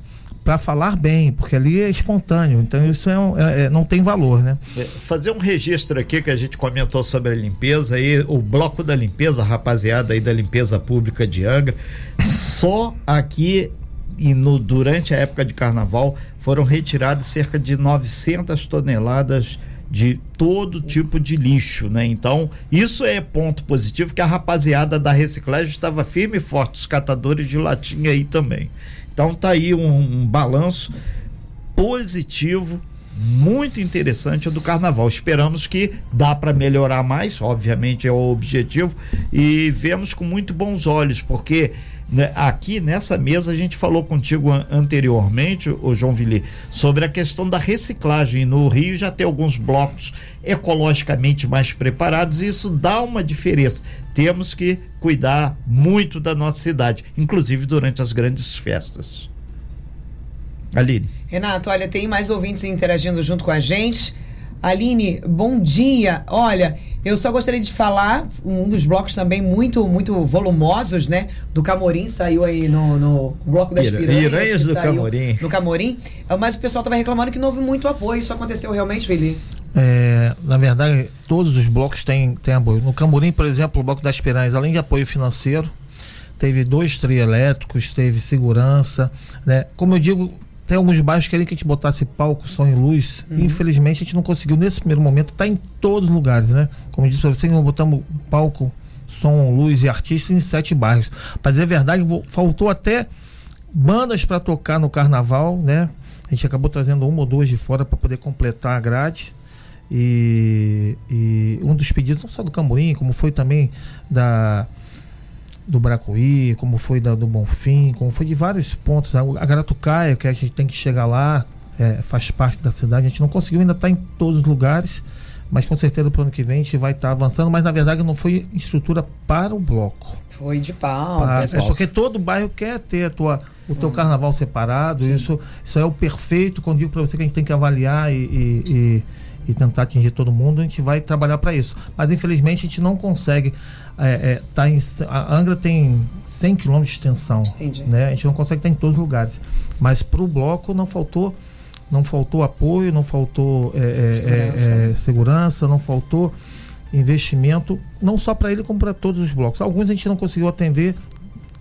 para falar bem, porque ali é espontâneo, então isso é, um, é, é não tem valor, né? É, fazer um registro aqui que a gente comentou sobre a limpeza aí, o bloco da limpeza, rapaziada aí da limpeza pública de Angra, só aqui e no, durante a época de carnaval foram retiradas cerca de 900 toneladas de todo tipo de lixo, né? Então, isso é ponto positivo que a rapaziada da reciclagem estava firme e forte, os catadores de latinha aí também. Então tá aí um, um balanço positivo muito interessante do carnaval. Esperamos que dá para melhorar mais, obviamente é o objetivo, e vemos com muito bons olhos, porque né, aqui nessa mesa a gente falou contigo anteriormente, o João Vili, sobre a questão da reciclagem. No Rio já tem alguns blocos ecologicamente mais preparados, e isso dá uma diferença. Temos que cuidar muito da nossa cidade, inclusive durante as grandes festas. Aline. Renato, olha, tem mais ouvintes interagindo junto com a gente. Aline, bom dia. Olha, eu só gostaria de falar, um dos blocos também muito muito volumosos, né? Do Camorim, saiu aí no, no bloco das piranhas. Piranhas do Camorim. No Camorim. Mas o pessoal estava reclamando que não houve muito apoio. Isso aconteceu realmente, Felipe? É, na verdade, todos os blocos têm, têm apoio. No Camorim, por exemplo, o bloco das piranhas, além de apoio financeiro, teve dois trios elétricos, teve segurança, né? Como eu digo, tem alguns bairros que querem que a gente botasse palco, som e luz. Uhum. Infelizmente, a gente não conseguiu, nesse primeiro momento, tá em todos os lugares, né? Como eu disse para você, nós botamos palco, som, luz e artistas em sete bairros. Para dizer a verdade, faltou até bandas para tocar no carnaval, né? A gente acabou trazendo uma ou duas de fora para poder completar a grade. E, e, um dos pedidos, não só do Camburim, como foi também da do Bracuí, como foi da, do Bonfim, como foi de vários pontos. A, a Garatucaia, que a gente tem que chegar lá, é, faz parte da cidade. A gente não conseguiu ainda estar tá em todos os lugares, mas com certeza para o ano que vem a gente vai estar tá avançando. Mas na verdade não foi estrutura para o bloco. Foi de pau. Para, é porque todo bairro quer ter a tua, o teu hum. carnaval separado. Isso, isso é o perfeito. Quando digo para você que a gente tem que avaliar e, e, e e tentar atingir todo mundo, a gente vai trabalhar para isso. Mas infelizmente a gente não consegue. É, é, tá em, a Angra tem 100 km de extensão. Entendi. Né? A gente não consegue estar em todos os lugares. Mas para o bloco não faltou. Não faltou apoio, não faltou é, é segurança. É, é, segurança, não faltou investimento, não só para ele como para todos os blocos. Alguns a gente não conseguiu atender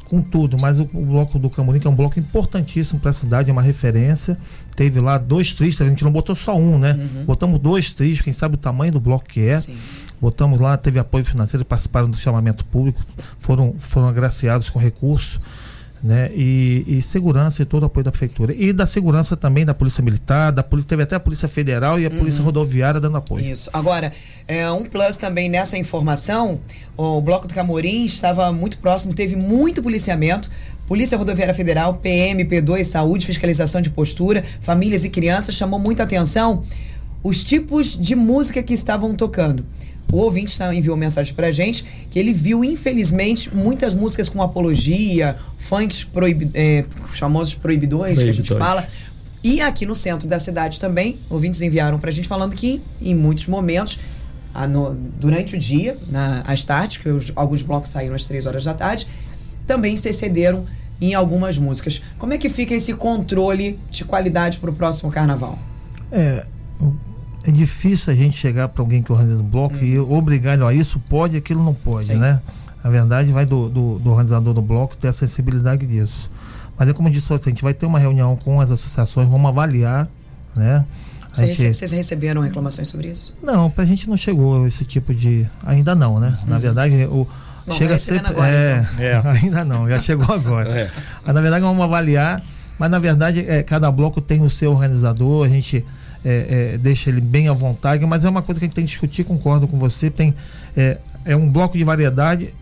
com tudo, mas o, o bloco do Camurim, que é um bloco importantíssimo para a cidade, é uma referência. Teve lá dois tristes, a gente não botou só um, né? Uhum. Botamos dois tristes, quem sabe o tamanho do bloco que é. Sim. Botamos lá, teve apoio financeiro, participaram do chamamento público, foram, foram agraciados com recursos. Né? E, e segurança e todo o apoio da prefeitura. E da segurança também da Polícia Militar, da polícia, teve até a Polícia Federal e a Polícia Rodoviária dando apoio. Isso. Agora, é, um plus também nessa informação, o Bloco do Camorim estava muito próximo, teve muito policiamento. Polícia Rodoviária Federal, PM, P2, Saúde, Fiscalização de Postura, Famílias e Crianças, chamou muita atenção os tipos de música que estavam tocando. O ouvinte tá- enviou mensagem pra gente que ele viu, infelizmente, muitas músicas com apologia, funks proibi é, famosos proibidões, que a gente fala. E aqui no centro da cidade também, ouvintes enviaram pra gente falando que em muitos momentos, ah, no- durante o dia, na, às tardes, que os- alguns blocos saíram às três horas da tarde, também se excederam em algumas músicas. Como é que fica esse controle de qualidade pro próximo carnaval? É, o- é difícil a gente chegar para alguém que organiza um bloco e obrigar ele, ó, isso pode, aquilo não pode, Sim. né? Na verdade, vai do, do, do organizador do bloco ter a sensibilidade disso. Mas é como eu disse, assim, a gente vai ter uma reunião com as associações, vamos avaliar, né? A Vocês, gente- vocês receberam reclamações sobre isso? Não, pra gente não chegou esse tipo de. Ainda não, né? Na verdade, o. Bom, chega recebendo sempre. agora, é, então. É. ainda não, já chegou agora. É. Mas na verdade vamos avaliar, mas na verdade é, cada bloco tem o seu organizador, a gente é, é, deixa ele bem à vontade, mas é uma coisa que a gente tem que discutir, concordo com você. Tem, é, é um bloco de variedade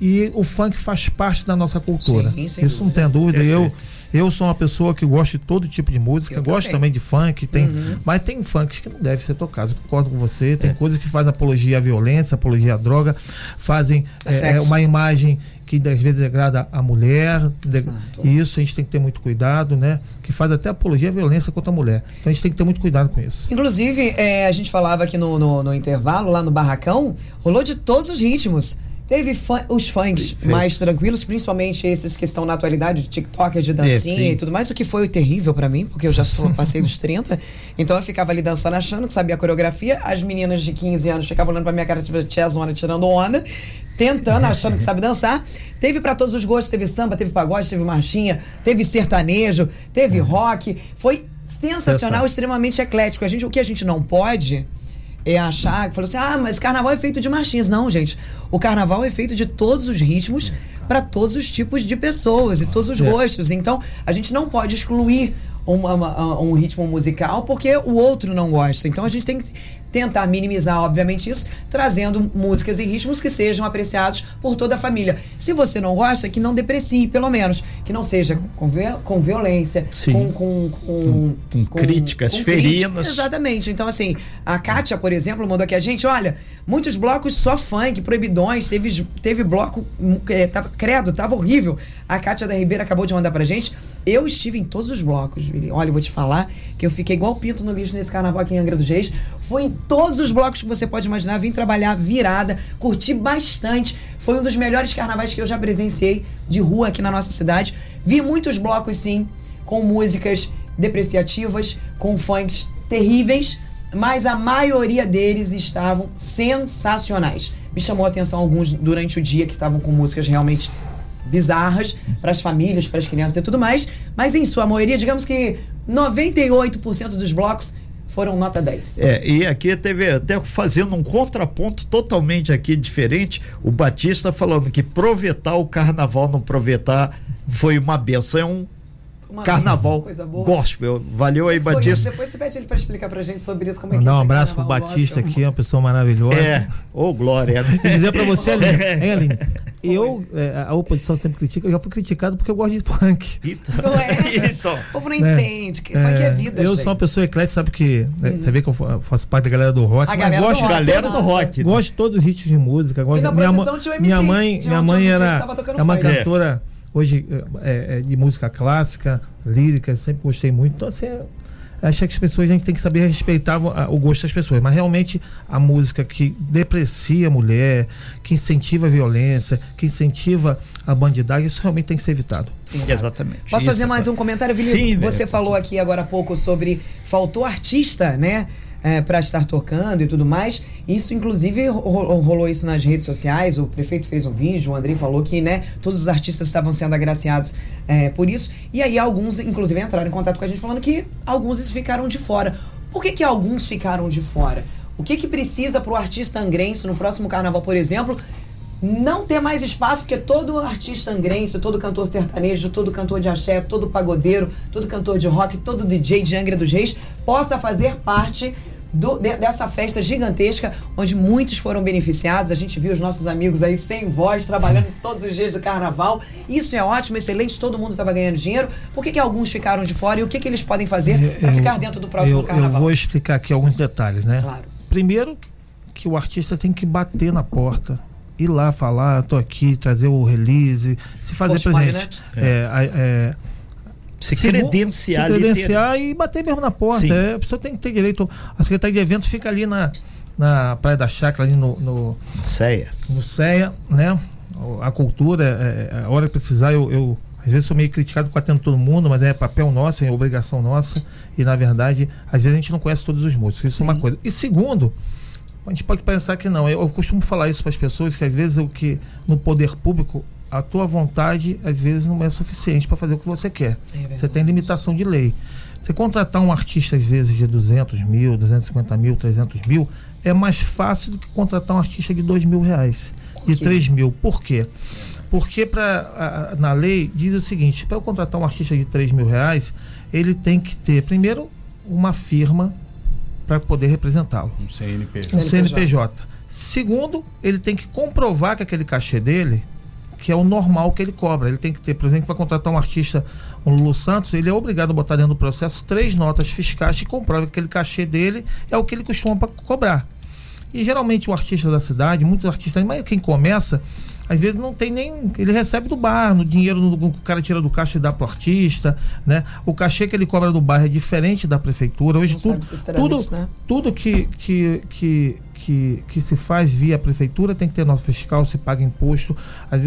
e o funk faz parte da nossa cultura. Sim, Isso não tem dúvida. Eu, Perfeito. eu sou uma pessoa que gosto de todo tipo de música, Eu gosto também. também de funk, tem, Uhum. mas tem funks que não devem ser tocados. Eu concordo com você. É. Tem coisas que fazem apologia à violência, apologia à droga, fazem é, é, uma imagem que às vezes degrada a mulher. e isso a gente tem que ter muito cuidado, né? Que faz até apologia à violência contra a mulher. Então a gente tem que ter muito cuidado com isso. Inclusive, é, a gente falava aqui no, no, no intervalo, lá no Barracão, rolou de todos os ritmos. Teve fun- os Perfeito. mais tranquilos, principalmente esses que estão na atualidade, de TikTok, de dancinha sim. e tudo mais, o que foi terrível pra mim, porque eu já sou, passei dos 30. Então eu ficava ali dançando, achando que sabia a coreografia. As meninas de 15 anos ficavam olhando pra minha cara, tipo, tia zona, tirando onda, tentando, achando que sabe dançar. Teve pra todos os gostos, teve samba, teve pagode, teve marchinha, teve sertanejo, teve rock. Foi sensacional, Sensacional. extremamente eclético. A gente, o que a gente não pode é achar, que falou assim: "Ah, mas carnaval é feito de marchinhas". Não, gente. O carnaval é feito de todos os ritmos para todos os tipos de pessoas e todos os É. gostos. Então, a gente não pode excluir uma- uma- um ritmo musical porque o outro não gosta. Então, a gente tem que tentar minimizar, obviamente, isso, trazendo músicas e ritmos que sejam apreciados por toda a família. Se você não gosta, que não deprecie, pelo menos. Que não seja com, com violência, com, com, com, Com críticas ferinas. Exatamente. Então, assim, a Kátia, por exemplo, mandou aqui a gente: olha, muitos blocos só funk, proibidões, teve, teve bloco. hum, é, tava, credo, tava horrível. A Kátia da Ribeira acabou de mandar pra gente. Eu estive em todos os blocos, Vili. Olha, eu vou te falar que eu fiquei igual pinto no lixo nesse carnaval aqui em Angra dos Reis. Foi todos os blocos que você pode imaginar. Vim trabalhar virada, curti bastante. Foi um dos melhores carnavais que eu já presenciei de rua aqui na nossa cidade. Vi muitos blocos, sim, com músicas depreciativas, com funks terríveis, mas a maioria deles estavam sensacionais. Me chamou a atenção alguns durante o dia que estavam com músicas realmente bizarras para as famílias, para as crianças e tudo mais, mas em sua maioria, digamos que 98% dos blocos foram nota 10. É, e aqui teve até fazendo um contraponto totalmente aqui diferente, o Batista falando que provetar o carnaval não provetar foi uma benção, é um Uma carnaval coisa boa. gospel. Valeu aí, Foi, Batista. Depois você pede ele para explicar pra gente sobre isso, como é que Mandar é um abraço pro Batista gospel. aqui, uma pessoa maravilhosa. É, ô Glória. E dizer pra você, Aline, hein, Aline? Eu, é, a oposição sempre critica, eu já fui criticado porque eu gosto de funk. Então, Não é? então, O povo não É. entende, que funk é vida, eu gente. sou uma pessoa eclética, sabe que né, você vê que eu fa- faço parte da galera do rock, A galera do gosto, rock, galera do rock. né? gosto de todos os ritmos de música. Gosto, E na minha, minha mãe, minha mãe era tava tocando é uma cantora hoje é, é, de música clássica, lírica, sempre gostei muito. Então assim, é- acho que as pessoas a gente tem que saber respeitar o, gosto das pessoas, mas realmente a música que deprecia a mulher, que incentiva a violência, que incentiva a bandidagem, isso realmente tem que ser evitado. Exato. Exatamente. Posso Isso, fazer mais um comentário? Sim, Você velho. falou aqui agora há pouco sobre faltou artista, né? É, para estar tocando e tudo mais. Isso, inclusive, rolou, isso nas redes sociais. O prefeito fez um vídeo, o Andrei falou que né, todos os artistas estavam sendo agraciados é, por isso. E aí alguns, inclusive, entraram em contato com a gente falando que alguns ficaram de fora. Por que, que alguns ficaram de fora? O que, que precisa para o artista angrense no próximo carnaval, por exemplo, não ter mais espaço, porque todo artista angrense, todo cantor sertanejo, todo cantor de axé, todo pagodeiro, todo cantor de rock, todo DJ de Angra dos Reis possa fazer parte do, de, dessa festa gigantesca, onde muitos foram beneficiados. A gente viu os nossos amigos aí sem voz, trabalhando todos os dias do carnaval. Isso é ótimo, excelente, todo mundo estava ganhando dinheiro. Por que, que alguns ficaram de fora e o que, que eles podem fazer para ficar dentro do próximo eu, carnaval? Eu vou explicar aqui alguns detalhes, né? Claro. Primeiro, que o artista tem que bater na porta ir lá falar, tô aqui, trazer o release, se fazer presente. Né? É, é, se credenciar, se credenciar e bater mesmo na porta. É, a pessoa tem que ter direito. A Secretaria de Eventos fica ali na, na Praia da Chácara, ali no, no CEA. No CEA, né? A cultura, é, a hora que precisar, eu, eu às vezes sou meio criticado com atendo todo mundo, mas é papel nosso, é obrigação nossa. E na verdade, às vezes a gente não conhece todos os músicos. Isso Sim. é uma coisa. E segundo, a gente pode pensar que não. Eu, eu costumo falar isso para as pessoas que às vezes o que no poder público a tua vontade às vezes não é suficiente para fazer o que você quer. É você tem limitação de lei. Você contratar um artista às vezes de 200 mil, 250 mil, 300 mil é mais fácil do que contratar um artista de 2 mil reais, de 3 mil. Por quê? Porque pra, a, na lei diz o seguinte: para eu contratar um artista de 3 mil reais, ele tem que ter, primeiro, uma firma para poder representá-lo. Um CNPJ. Um CNPJ. Segundo, ele tem que comprovar que aquele cachê dele, que é o normal que ele cobra. Ele tem que ter, por exemplo, vai contratar um artista, um Lulu Santos, ele é obrigado a botar dentro do processo três notas fiscais que comprovam que aquele cachê dele é o que ele costuma cobrar. E geralmente o artista da cidade, muitos artistas, mas quem começa, às vezes não tem nem. Ele recebe do bar, no dinheiro no, o cara tira do caixa e dá pro artista, né? O cachê que ele cobra do bar é diferente da prefeitura. Hoje tudo, tudo, né? tudo que, que, que, que, que se faz via prefeitura tem que ter nota fiscal, se paga imposto.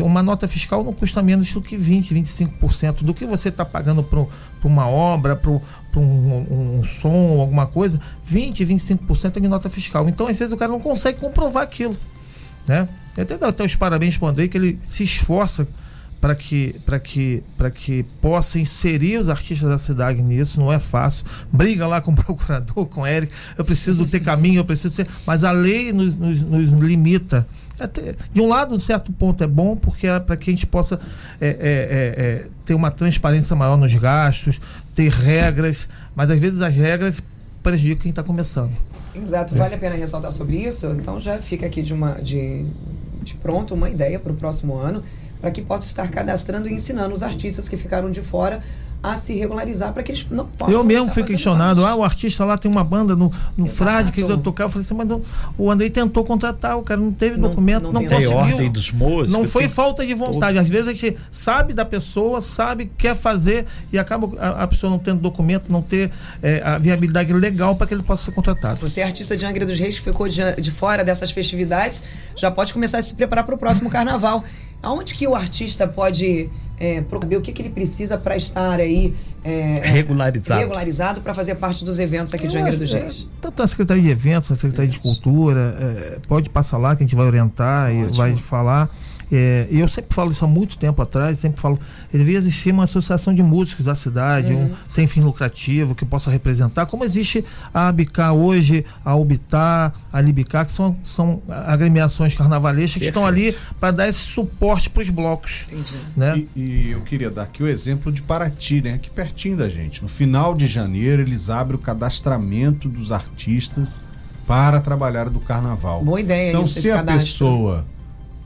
Uma nota fiscal não custa menos do que 20, 25% do que você está pagando para uma obra, para um, um, um som, alguma coisa. 20, 25% é de nota fiscal. Então, às vezes, o cara não consegue comprovar aquilo. Né? Eu até dou até os parabéns para o Andrei, que ele se esforça para que, que, que possa inserir os artistas da cidade nisso, não é fácil. Briga lá com o procurador, com o Eric, eu preciso ter caminho, eu preciso ser. Mas a lei nos, nos, nos limita. Até, de um lado, um certo ponto é bom, porque é para que a gente possa é, é, é, é, ter uma transparência maior nos gastos, ter regras, mas às vezes as regras prejudicam quem está começando. Exato, vale a pena ressaltar sobre isso. Então já fica aqui de, uma, de, pronto uma ideia para o próximo ano, para que possa estar cadastrando e ensinando os artistas que ficaram de fora a se regularizar para que eles não possam. Eu mesmo fui questionado. Ah, o artista lá tem uma banda no, no Frade que eu tocar. Eu falei assim, mas não, o Andrei tentou contratar, o cara não teve não, documento, não, não conseguiu. ordem dos músicos, não foi falta de vontade. Às vezes a gente sabe da pessoa, sabe, quer fazer e acaba a, a pessoa não tendo documento, não ter é, a viabilidade legal para que ele possa ser contratado. Você é artista de Angra dos Reis que ficou de, de fora dessas festividades, já pode começar a se preparar para o próximo carnaval. Aonde que o artista pode é, saber o que, que ele precisa para estar aí é, regularizado regularizado para fazer parte dos eventos aqui de Angra dos Reis? É, tanto a Secretaria de Eventos, a Secretaria de Cultura, é, pode passar lá que a gente vai orientar Ótimo. e vai falar. É, eu sempre falo isso há muito tempo atrás, sempre falo, devia existir uma associação de músicos da cidade, uhum. um sem fim lucrativo, que possa representar, como existe a ABICA hoje, a UBITAR, a LIBICA, que são, são agremiações carnavalescas que estão ali para dar esse suporte para os blocos. Né? E, e, eu queria dar aqui o exemplo de Paraty, né? aqui pertinho da gente. No final de janeiro, eles abrem o cadastramento dos artistas para trabalhar do carnaval. Boa ideia, Então, isso, se a cadastro. pessoa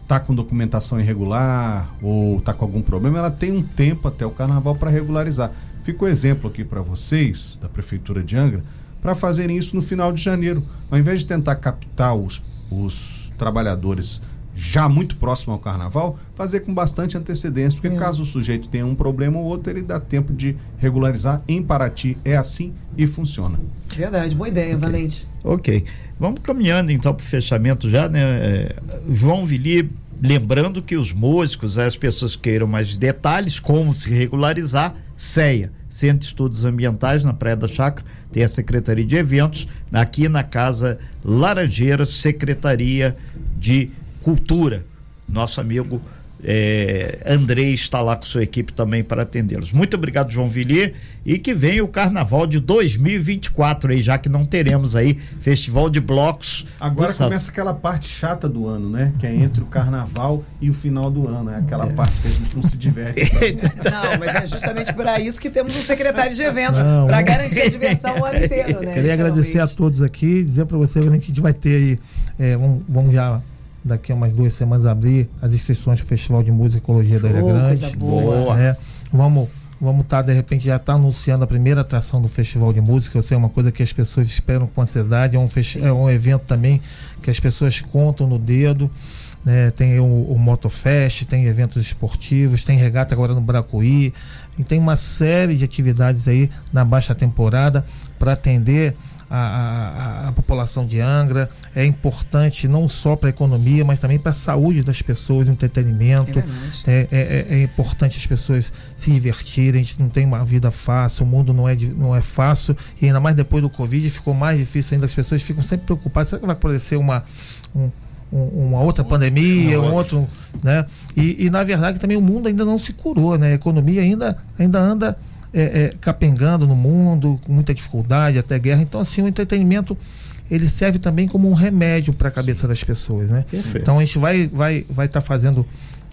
tá com documentação irregular ou tá com algum problema, ela tem um tempo até o carnaval para regularizar. Fica o um exemplo aqui para vocês, da Prefeitura de Angra, para fazerem isso no final de janeiro. Ao invés de tentar captar os, os trabalhadores já muito próximo ao carnaval, fazer com bastante antecedência, porque é. caso o sujeito tenha um problema ou outro, ele dá tempo de regularizar. Em Paraty é assim e funciona. Verdade, boa ideia, okay. Valente. Ok. Vamos caminhando então para o fechamento já, né? É, João Vili, Lembrando que os músicos, as pessoas que queiram mais detalhes, como se regularizar, CEA, Centro de Estudos Ambientais, na Praia da Chácara, tem a Secretaria de Eventos, aqui na Casa Laranjeiras, Secretaria de Cultura. Nosso amigo é, Andrei está lá com sua equipe também para atendê-los. Muito obrigado, João Villiers, e que venha o carnaval de 2024 aí, já que não teremos aí festival de blocos. Agora começa aquela parte chata do ano, né? Que é entre o carnaval e o final do ano. É aquela é. parte que a gente não se diverte. não, mas é justamente para isso que temos um secretário de eventos, para garantir a diversão o ano inteiro, né? Queria agradecer a todos aqui, dizer para você que a gente vai ter aí, é, vamos, vamos já daqui a umas duas semanas abrir as inscrições para o Festival de Música e Ecologia da Ilha Grande. Coisa boa. É, vamos vamos estar tá, de repente já está anunciando a primeira atração do Festival de Música. Eu sei é uma coisa que as pessoas esperam com ansiedade. É um, é um evento também que as pessoas contam no dedo. Né? Tem o, o Motofest, tem eventos esportivos, tem regata agora no Bracuí. E tem uma série de atividades aí na baixa temporada para atender a, a, a, população de Angra, é importante não só para a economia, mas também para a saúde das pessoas, o entretenimento. É, é, é, é, importante as pessoas se divertirem, a gente não tem uma vida fácil, o mundo não é, não é fácil, e ainda mais depois do Covid ficou mais difícil ainda, as pessoas ficam sempre preocupadas, será que vai aparecer uma. Um, uma outra pandemia, um outro, né? E, e, na verdade também o mundo ainda não se curou, né? A economia ainda, ainda anda é, é, capengando no mundo, com muita dificuldade, até guerra. Então, assim, o entretenimento ele serve também como um remédio para a cabeça Sim. das pessoas, né? Perfeito. Então a gente vai vai vai estar tá fazendo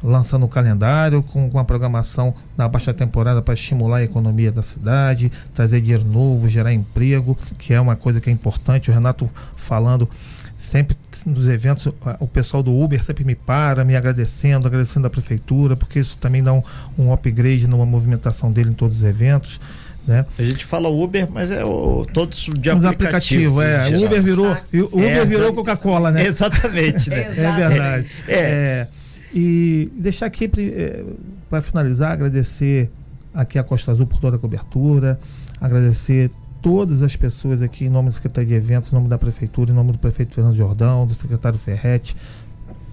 lançando o calendário com, com a programação da baixa temporada para estimular a economia da cidade, trazer dinheiro novo, gerar emprego, que é uma coisa que é importante. O Renato falando sempre nos eventos, o pessoal do Uber sempre me para, me agradecendo, agradecendo a prefeitura, porque isso também dá um, um upgrade numa movimentação dele em todos os eventos. Né? A gente fala Uber, mas é o, todos de Os aplicativos. é. O Uber virou, Uber é, virou Coca-Cola, né? Exatamente. Né? é verdade. É. é. E deixar aqui é, para finalizar, agradecer aqui a Costa Azul por toda a cobertura, agradecer todas as pessoas aqui, em nome da Secretaria de Eventos, em nome da Prefeitura, em nome do prefeito Fernando Jordão, do secretário Ferretti,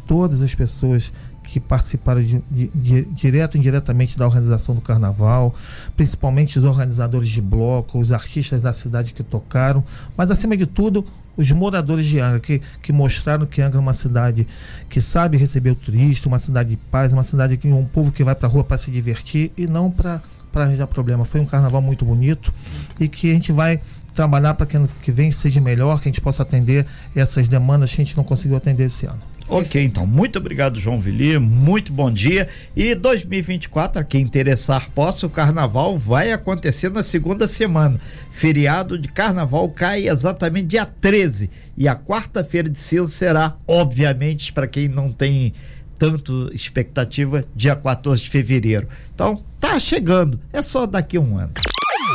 todas as pessoas que participaram de, de, de, direto e indiretamente da organização do carnaval, principalmente os organizadores de bloco, os artistas da cidade que tocaram, mas acima de tudo, os moradores de Angra, que, que mostraram que Angra é uma cidade que sabe receber o turista, uma cidade de paz, uma cidade que um povo que vai para a rua para se divertir e não para para arranjar problema. Foi um carnaval muito bonito e que a gente vai trabalhar para que ano que vem seja melhor, que a gente possa atender essas demandas que a gente não conseguiu atender esse ano. Ok, então, muito obrigado, João Villi, muito bom dia. E 2024, a quem interessar possa, o carnaval vai acontecer na segunda semana. Feriado de carnaval cai exatamente dia 13. E a quarta-feira de cinza será, obviamente, para quem não tem tanto expectativa, dia 14 de fevereiro. Então, tá chegando, é só daqui a um ano.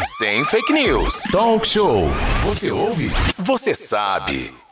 Sem fake news. Talk show. Você ouve? Você sabe.